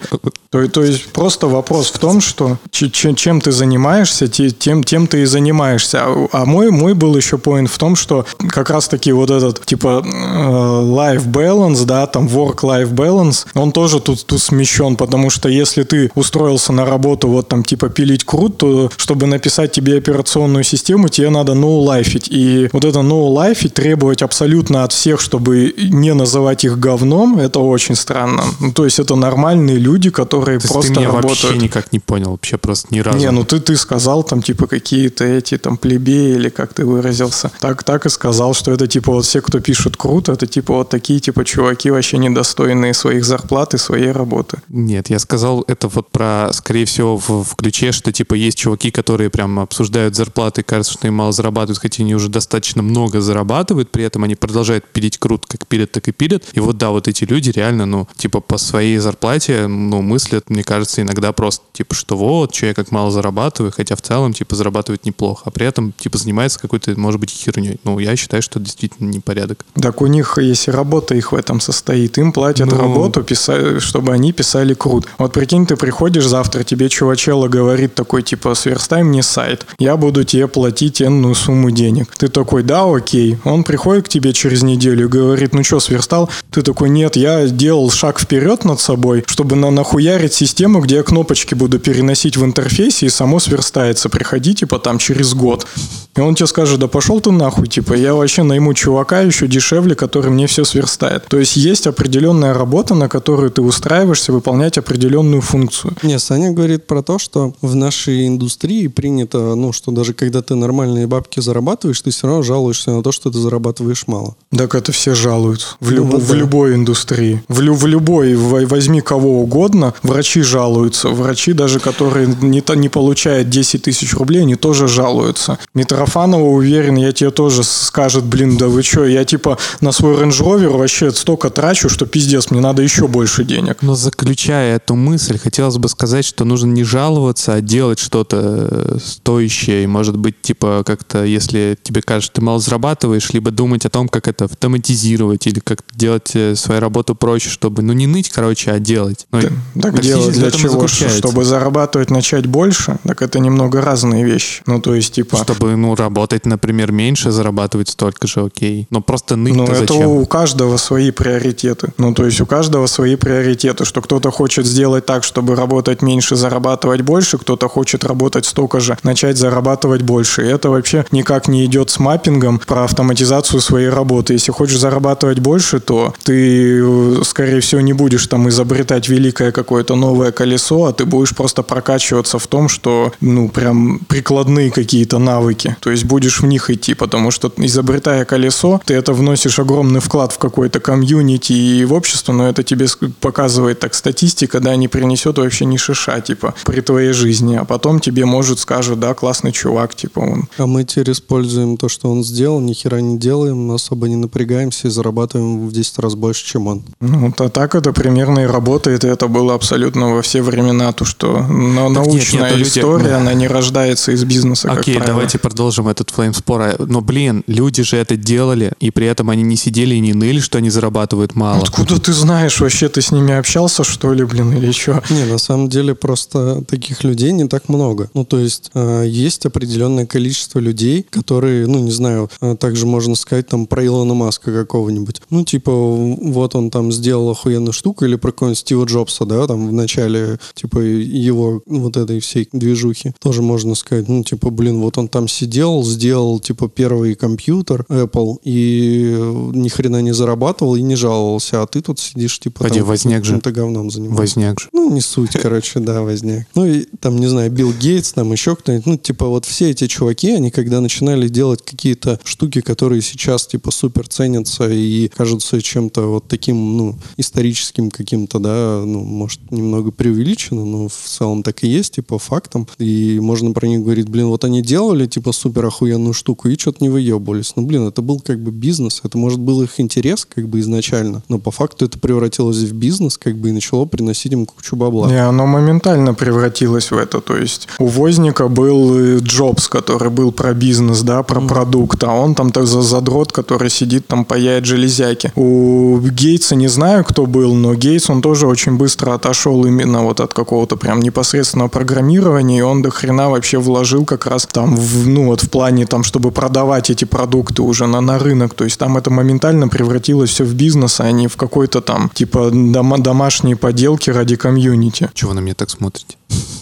Speaker 3: То, то есть просто вопрос в том, что чем ты занимаешься, те- тем, тем ты и занимаешься. А, а мой, мой был еще point в том, что как раз таки вот этот типа э, life balance, да, там work-life balance, он тоже тут, тут смещен, потому что если ты устроился на работу вот там типа пилить крут, то чтобы написать тебе операционную систему, тебе надо no-лайфить. И вот это no-лайфить требовать абсолютно от всех, чтобы не называть их говном, это очень странно. Ну, то есть это нормальные люди, которые
Speaker 4: То
Speaker 3: просто
Speaker 4: ты меня
Speaker 3: работают.
Speaker 4: вообще никак не понял, вообще просто ни разу.
Speaker 3: Не, ну ты, ты сказал там типа какие-то эти там плебеи или как ты выразился. Так, так и сказал, что это типа вот все, кто пишут круто, это типа вот такие типа чуваки вообще недостойные своих зарплат и своей работы.
Speaker 4: Нет, я сказал это вот про, скорее всего, в, в ключе, что типа есть чуваки, которые прям обсуждают зарплаты, кажется, что им мало зарабатывают, хотя они уже достаточно много зарабатывают, при этом они продолжают пилить крут, как пилят, так и пилят. И вот да, вот эти люди реально, ну, типа по своей зарплате, ну, мыслят, мне кажется, иногда просто, типа, что вот, что я как мало зарабатываю, хотя в целом, типа, зарабатывает неплохо, а при этом, типа, занимается какой-то, может быть, херней. Ну, я считаю, что это действительно непорядок.
Speaker 3: Так у них, если работа их в этом состоит, им платят
Speaker 4: Ну.
Speaker 3: работу, писа- чтобы они писали крут. Вот прикинь, ты приходишь завтра, тебе чувачело говорит такой, типа, сверстай мне сайт, я буду тебе платить энную сумму денег. Ты такой, да, окей. Он приходит к тебе через неделю и говорит, ну что, сверстал? Ты такой, нет, я делал шаг вперед над собой, чтобы на нахуярить систему, где я кнопочки буду переносить в интерфейсе и само сверстается. Приходи, типа, там через год. И он тебе скажет, да пошел ты нахуй, типа, я вообще найму чувака еще дешевле, который мне все сверстает. То есть есть определенная работа, на которую ты устраиваешься выполнять определенную функцию.
Speaker 1: Не, Саня говорит про то, что в нашей индустрии принято, ну, что даже когда ты нормальные бабки зарабатываешь, ты все равно жалуешься на то, что ты зарабатываешь мало.
Speaker 3: Так это все жалуются. В,
Speaker 1: Ну
Speaker 3: люб-
Speaker 1: вот
Speaker 3: в
Speaker 1: да.
Speaker 3: любой индустрии. В, лю- в любой, в- возьми кого угодно, врачи жалуются. Врачи, даже которые не, то- не получают 10 тысяч рублей, они тоже жалуются. Митрофанова, уверен, я тебе тоже скажет, блин, да вы что, я типа на свой Range Rover вообще столько трачу, что пиздец, мне надо еще больше денег.
Speaker 4: Но заключая эту мысль, хотелось бы сказать, что нужно не жаловаться, а делать что-то что-то стоящее, и может быть, типа, как-то, если тебе кажется, ты мало зарабатываешь, либо думать о том, как это автоматизировать или как делать э, свою работу проще, чтобы, ну, не ныть, короче, а делать. Ну,
Speaker 3: так делать для чего? Чтобы зарабатывать, начать больше? Так это немного разные вещи. Ну, то есть, типа...
Speaker 4: Чтобы, ну, работать, например, меньше, зарабатывать столько же, окей. Но просто ныть-то
Speaker 3: Ну, это
Speaker 4: зачем?
Speaker 3: у каждого свои приоритеты. Ну, то есть у каждого свои приоритеты, что кто-то хочет сделать так, чтобы работать меньше, зарабатывать больше, кто-то хочет работать столько же, начать зарабатывать больше. И это вообще никак не идет с маппингом про автоматизацию своей работы. Если хочешь зарабатывать больше, то ты, э, скорее всего, не будешь там изобретать великое какое-то новое колесо, а ты будешь просто прокачиваться в том, что, ну, прям прикладные какие-то навыки. То есть будешь в них идти, потому что изобретая колесо, ты это вносишь огромный вклад в какой-то комьюнити и в общество, но это тебе показывает так статистика, да, не принесет вообще ни шиша, типа, при твоей жизни. А потом тебе, может, скажут, да, классный чувак, типа, он
Speaker 1: А мы теперь используем то, что он сделал, ни хера не делаем, особо не напрягаемся и зарабатываем в 10 раз больше, чем он.
Speaker 3: Ну, то так это примерно и работает, и это было абсолютно во все времена, то, что на-
Speaker 4: нет,
Speaker 3: научная
Speaker 4: нет, люди-
Speaker 3: история,
Speaker 4: ну-
Speaker 3: она не рождается из бизнеса,
Speaker 4: Окей, давайте продолжим этот флейм спора. Но, блин, люди же это делали, и при этом они не сидели и не ныли, что они зарабатывают мало.
Speaker 3: Откуда ты знаешь вообще? Ты с ними общался, что ли, блин, или что?
Speaker 1: Не, на самом деле просто таких людей не так много. Ну, то есть э, есть определенное количество людей, которые, ну, не знаю, э, также можно сказать там про Илона Маска какого-нибудь. Ну, типа, вот он там сделал охуенную штуку, или про какого-нибудь Стива Джобса, да, там в начале, типа, его вот этой всей движухи. Тоже можно сказать, ну, типа, блин, вот он там сидел, сделал, типа, первый компьютер Apple, и ни хрена не зарабатывал и не жаловался, а ты тут сидишь, типа,
Speaker 4: Погоди,
Speaker 1: там
Speaker 4: возняк же.
Speaker 1: каким-то говном занимаешься.
Speaker 4: Возняк же.
Speaker 1: Ну, не суть, короче, да, возняк. Ну, и там, не знаю, Билл Гейтс, там еще кто-нибудь. Ну, типа, вот все эти чуваки, они когда начинали делать какие-то штуки, которые сейчас, типа, супер ценятся и кажутся чем-то вот таким, ну, историческим каким-то, да, ну, может, немного преувеличено, но в целом так и есть, типа, фактом. И можно про них говорить, блин, вот они делали, типа, супер охуенную штуку и что-то не выебывались. Ну, блин, это был как бы бизнес, это, может, был их интерес, как бы, изначально, но по факту это превратилось в бизнес, как бы, и начало приносить им кучу бабла.
Speaker 3: Не, оно моментально превратилось в это. То есть у Возника был Джобс, который был про бизнес, да, про продукт, а он там за задрот, который сидит там паяет железяки. У Гейтса не знаю, кто был, но Гейтс, он тоже очень быстро отошел именно вот от какого-то прям непосредственного программирования, и он до хрена вообще вложил как раз там, в, ну вот в плане там, чтобы продавать эти продукты уже на, на рынок. То есть там это моментально превратилось все в бизнес, а не в какой-то там типа дома, домашние поделки ради комьюнити.
Speaker 4: Чего вы на меня так смотрите?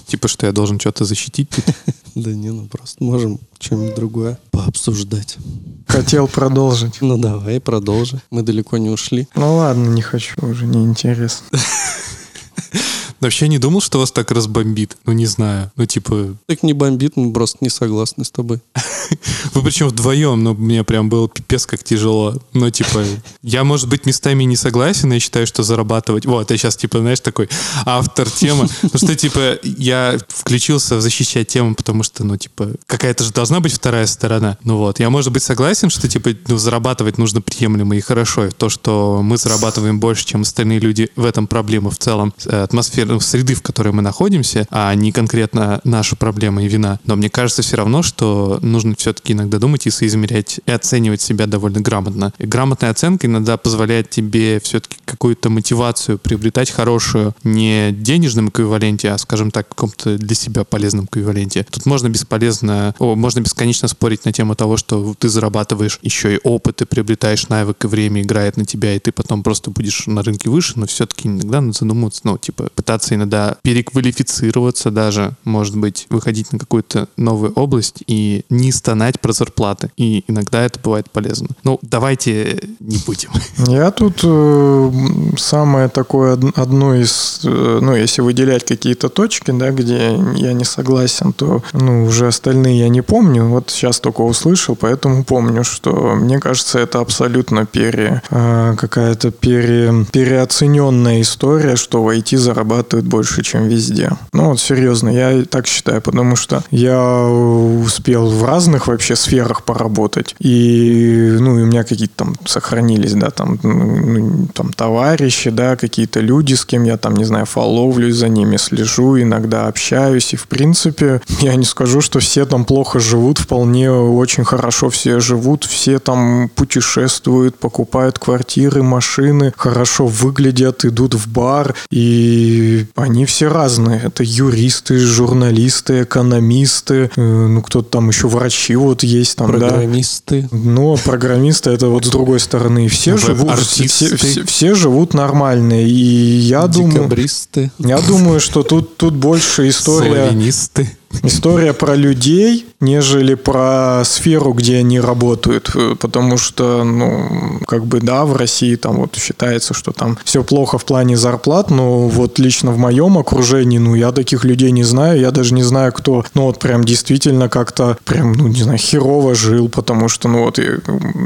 Speaker 4: Типа, что я должен что-то защитить?
Speaker 1: Да не, ну просто можем что-нибудь другое пообсуждать.
Speaker 3: Хотел продолжить.
Speaker 1: Ну давай, продолжи. Мы далеко не ушли.
Speaker 3: Ну ладно, не хочу, уже неинтересно.
Speaker 4: Вообще не думал, что вас так разбомбит. Ну, не знаю. Ну, типа,
Speaker 1: Так не бомбит, мы просто не согласны с тобой.
Speaker 4: вы причем вдвоем, но мне прям было пипец как тяжело. Ну, типа, я, может быть, местами не согласен, я считаю, что зарабатывать... Вот, я сейчас, типа, знаешь, такой автор темы. Ну, что, типа, я включился защищать тему, потому что, ну, типа, какая-то же должна быть вторая сторона. Ну, вот. Я, может быть, согласен, что, типа, ну, зарабатывать нужно приемлемо и хорошо. И то, что мы зарабатываем больше, чем остальные люди, в этом проблема в целом. Э, Атмосфера, ну, среды, в которой мы находимся, а не конкретно наша проблема и вина. Но мне кажется все равно, что нужно все-таки иногда думать и соизмерять, и оценивать себя довольно грамотно. И грамотная оценка иногда позволяет тебе все-таки какую-то мотивацию приобретать хорошую не денежном эквиваленте, а, скажем так, каком-то для себя полезном эквиваленте. Тут можно бесполезно, о, можно бесконечно спорить на тему того, что ты зарабатываешь еще и опыт, ты приобретаешь навык, и время играет на тебя, и ты потом просто будешь на рынке выше, но все-таки иногда надо задумываться, ну, типа, пытаться иногда переквалифицироваться даже, может быть, выходить на какую-то новую область и не стонать про зарплаты. И иногда это бывает полезно. Ну, давайте не будем.
Speaker 3: Я тут э, самое такое од- одно из, э, ну, если выделять какие-то точки, да, где я не согласен, то, ну, уже остальные я не помню. Вот сейчас только услышал, поэтому помню, что мне кажется, это абсолютно пере, э, какая-то пере, переоцененная история, что в IT зарабатывать работают больше, чем везде. Ну вот серьезно, я так считаю, потому что я успел в разных вообще сферах поработать. И, ну, и у меня какие-то там сохранились, да, там, ну, там товарищи, да, какие-то люди, с кем я там, не знаю, фоловлюсь за ними, слежу, иногда общаюсь. И, в принципе, я не скажу, что все там плохо живут, вполне очень хорошо все живут, все там путешествуют, покупают квартиры, машины, хорошо выглядят, идут в бар, и они все разные. Это юристы, журналисты, экономисты, э, ну кто-то там еще врачи вот есть там,
Speaker 1: программисты.
Speaker 3: да. Но программисты это вот с другой стороны. Все живут, все, все, все живут нормально, и я думаю, я думаю, что тут тут больше история.
Speaker 4: Славянисты.
Speaker 3: История про людей, нежели про сферу, где они работают. Потому что, ну, как бы, да, в России там вот считается, что там все плохо в плане зарплат, но вот лично в моем окружении, ну, я таких людей не знаю, я даже не знаю, кто, ну, вот прям действительно как-то прям, ну, не знаю, херово жил, потому что, ну, вот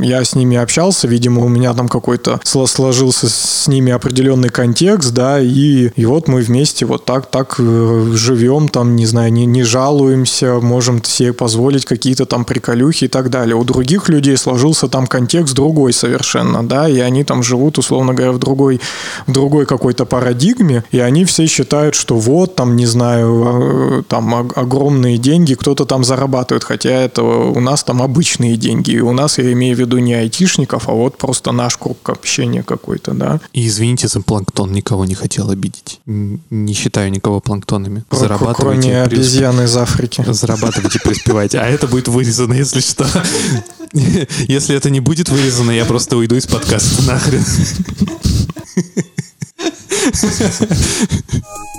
Speaker 3: я с ними общался, видимо, у меня там какой-то сложился с ними определенный контекст, да, и, и вот мы вместе вот так, так э, живем, там, не знаю, не, не жалуемся, можем себе позволить какие-то там приколюхи и так далее. У других людей сложился там контекст другой совершенно, да, и они там живут, условно говоря, в другой, в другой какой-то парадигме, и они все считают, что вот, там, не знаю, э, там огромные деньги кто-то там зарабатывает, хотя это у нас там обычные деньги, и у нас, я имею в виду не айтишников, а вот просто наш круг общения какой-то, да.
Speaker 4: И извините за планктон, никого не хотел обидеть. Не считаю никого планктонами. Зарабатывайте.
Speaker 3: Кроме обезьяны из Африки.
Speaker 4: Зарабатывайте, преуспевайте. А это будет вырезано, если что. Если это не будет вырезано, я просто уйду из подкаста нахрен.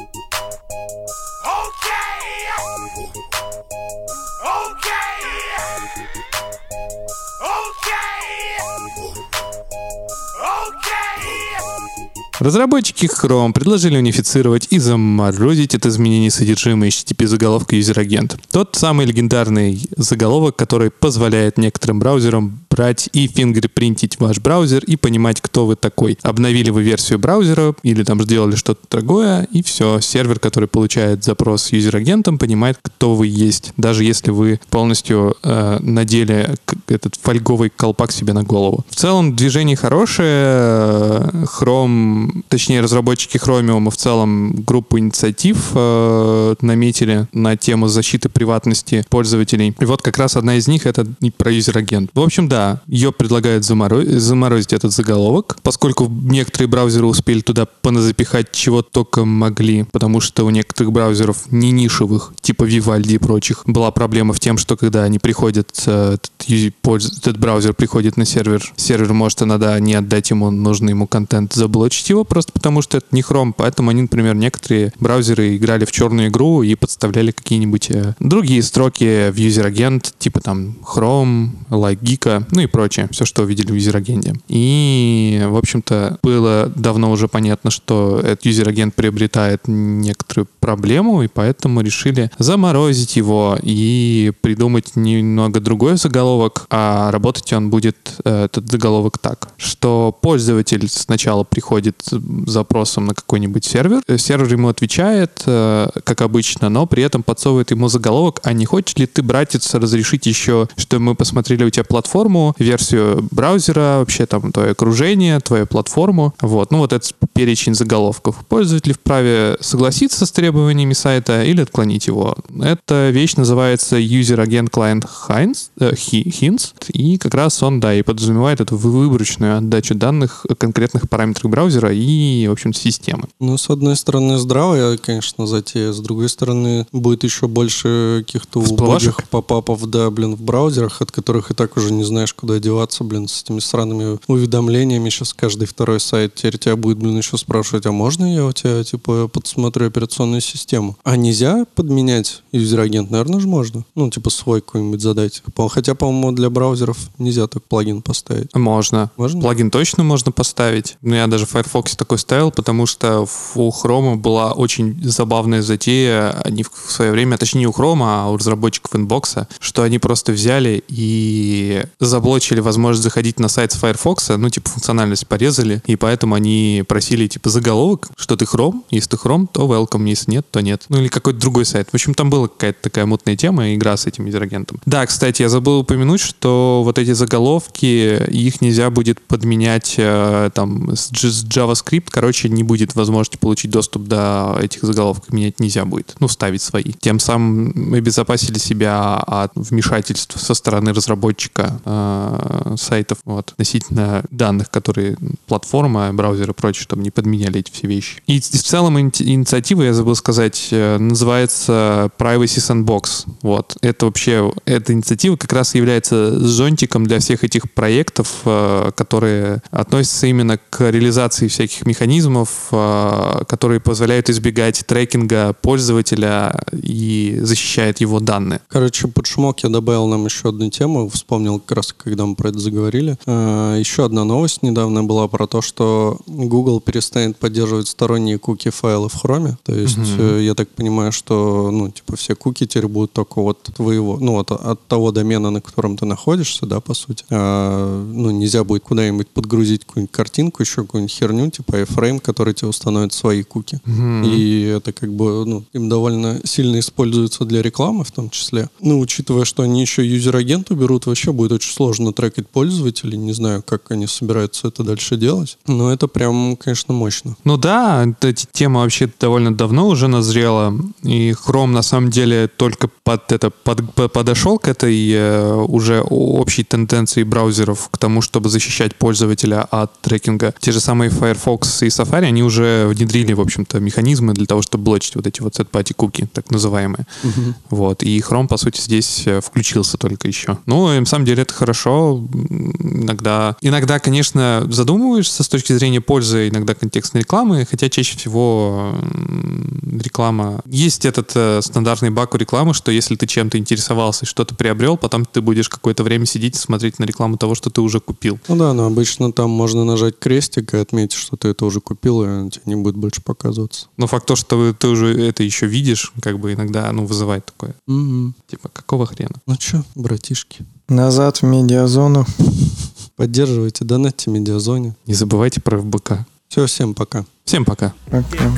Speaker 4: Разработчики Chrome предложили унифицировать и заморозить это изменение содержимого HTTP заголовка user-agent. Тот самый легендарный заголовок, который позволяет некоторым браузерам брать и фингерпринтить ваш браузер и понимать, кто вы такой. Обновили вы версию браузера или там сделали что-то другое, и все. Сервер, который получает запрос user-agent ом, понимает, кто вы есть, даже если вы полностью э, надели этот фольговый колпак себе на голову. В целом движение хорошее. Chrome точнее, разработчики Chromium в целом группу инициатив э, наметили на тему защиты приватности пользователей. И вот как раз одна из них это про user-agent. В общем, да, ее предлагают заморозить, заморозить этот заголовок, поскольку некоторые браузеры успели туда поназапихать чего только могли, потому что у некоторых браузеров не нишевых, типа Vivaldi и прочих, была проблема в тем, что когда они приходят, э, этот, этот браузер приходит на сервер, сервер может иногда не отдать ему нужный ему контент, заблочить его, просто потому что это не Chrome. Поэтому они, например, некоторые браузеры играли в черную игру и подставляли какие-нибудь э, другие строки в user-agent, типа там Chrome, like Gecko, ну и прочее. Все, что увидели в user-agent е. И, в общем-то, было давно уже понятно, что этот user-agent приобретает некоторую проблему, и поэтому решили заморозить его и придумать немного другой заголовок, а работать он будет, э, этот заголовок так, что пользователь сначала приходит запросом на какой-нибудь сервер. Сервер ему отвечает, э, как обычно, но при этом подсовывает ему заголовок, а не хочешь ли ты, братец, разрешить еще, что мы посмотрели у тебя платформу, версию браузера, вообще там твое окружение, твою платформу. Вот, ну вот это перечень заголовков. Пользователь вправе согласиться с требованиями сайта или отклонить его. Эта вещь называется User Agent Client Hints, э, Hints и как раз он, да, и подразумевает эту выборочную отдачу данных конкретных параметров браузера и, в общем системы.
Speaker 1: Ну, с одной стороны, здравая, конечно, затея. С другой стороны, будет еще больше каких-то убогих попапов, да, блин, в браузерах, от которых и так уже не знаешь, куда деваться, блин, с этими странными уведомлениями. Сейчас каждый второй сайт теперь тебя будет, блин, еще спрашивать, а можно я у тебя, типа, подсмотрю операционную систему? А нельзя подменять user-agent? Наверное же можно. Ну, типа, свой какой-нибудь задать. Хотя, по-моему, для браузеров нельзя так плагин поставить.
Speaker 4: Можно. Можно? Плагин точно можно поставить. Но я даже в Firefox такой ставил, потому что у Chrome была очень забавная затея. Они в свое время, точнее не у Chrome, а у разработчиков Inbox, что они просто взяли и заблочили возможность заходить на сайт с Firefox, ну, типа, функциональность порезали, и поэтому они просили, типа, заголовок, что ты Chrome, если ты Chrome, то welcome, если нет, то нет. Ну, или какой-то другой сайт. В общем, там была какая-то такая мутная тема, игра с этим дирагентом. Да, кстати, я забыл упомянуть, что вот эти заголовки, их нельзя будет подменять э, там с JavaScript, короче, не будет возможности получить доступ до этих заголовков, менять нельзя будет, ну, ставить свои. Тем самым мы обезопасили себя от вмешательств со стороны разработчика э, сайтов вот, относительно данных, которые платформа, браузер и прочее, чтобы не подменяли эти все вещи. И в целом инициатива, я забыл сказать, э, называется Privacy Sandbox. Вот. Это вообще, эта инициатива как раз является зонтиком для всех этих проектов, э, которые относятся именно к реализации всяких механизмов, которые позволяют избегать трекинга пользователя и защищают его данные.
Speaker 1: Короче, под шумок я добавил нам еще одну тему, вспомнил как раз, когда мы про это заговорили. Еще одна новость недавно была про то, что Google перестанет поддерживать сторонние куки файлы в Chrome. То есть, угу. я так понимаю, что, ну, типа, все куки теперь будут только вот твоего, ну, от, от того домена, на котором ты находишься, да, по сути. А, ну, нельзя будет куда-нибудь подгрузить какую-нибудь картинку, еще какую-нибудь херню, типа iframe, который тебе установит свои куки. Угу. И это как бы, ну, им довольно сильно используется для рекламы в том числе. Ну, учитывая, что они еще юзер-агенту берут, вообще будет очень сложно трекать пользователей. Не знаю, как они собираются это дальше делать. Но это прям, конечно, мощно.
Speaker 4: Ну да, эта тема вообще довольно давно уже назрела. И Chrome на самом деле только под это под, подошел к этой э, уже общей тенденции браузеров к тому, чтобы защищать пользователя от трекинга. Те же самые Firefox и Safari, они уже внедрили, в общем-то, механизмы для того, чтобы блочить вот эти вот set-party куки, так называемые. Угу. Вот. И Chrome, по сути, здесь э, включился только еще. Ну, и на самом деле это хорошо. Иногда, иногда, конечно, задумываешься с точки зрения пользы, иногда контекстной рекламы, хотя чаще всего реклама... Есть этот э, стандартный баг у рекламы, что если ты чем-то интересовался и что-то приобрел, потом ты будешь какое-то время сидеть и смотреть на рекламу того, что ты уже купил.
Speaker 1: Ну да, но обычно там можно нажать крестик и отметить, что ты это уже купил, и он тебе не будет больше показываться.
Speaker 4: Но факт то, что ты уже это еще видишь, как бы иногда, ну, вызывает такое. Угу. Типа, какого хрена?
Speaker 1: Ну что, братишки?
Speaker 3: Назад в медиазону.
Speaker 1: Поддерживайте, донатьте медиазоне.
Speaker 4: Не забывайте про ФБК.
Speaker 1: Все, всем пока.
Speaker 4: Всем пока. Пока.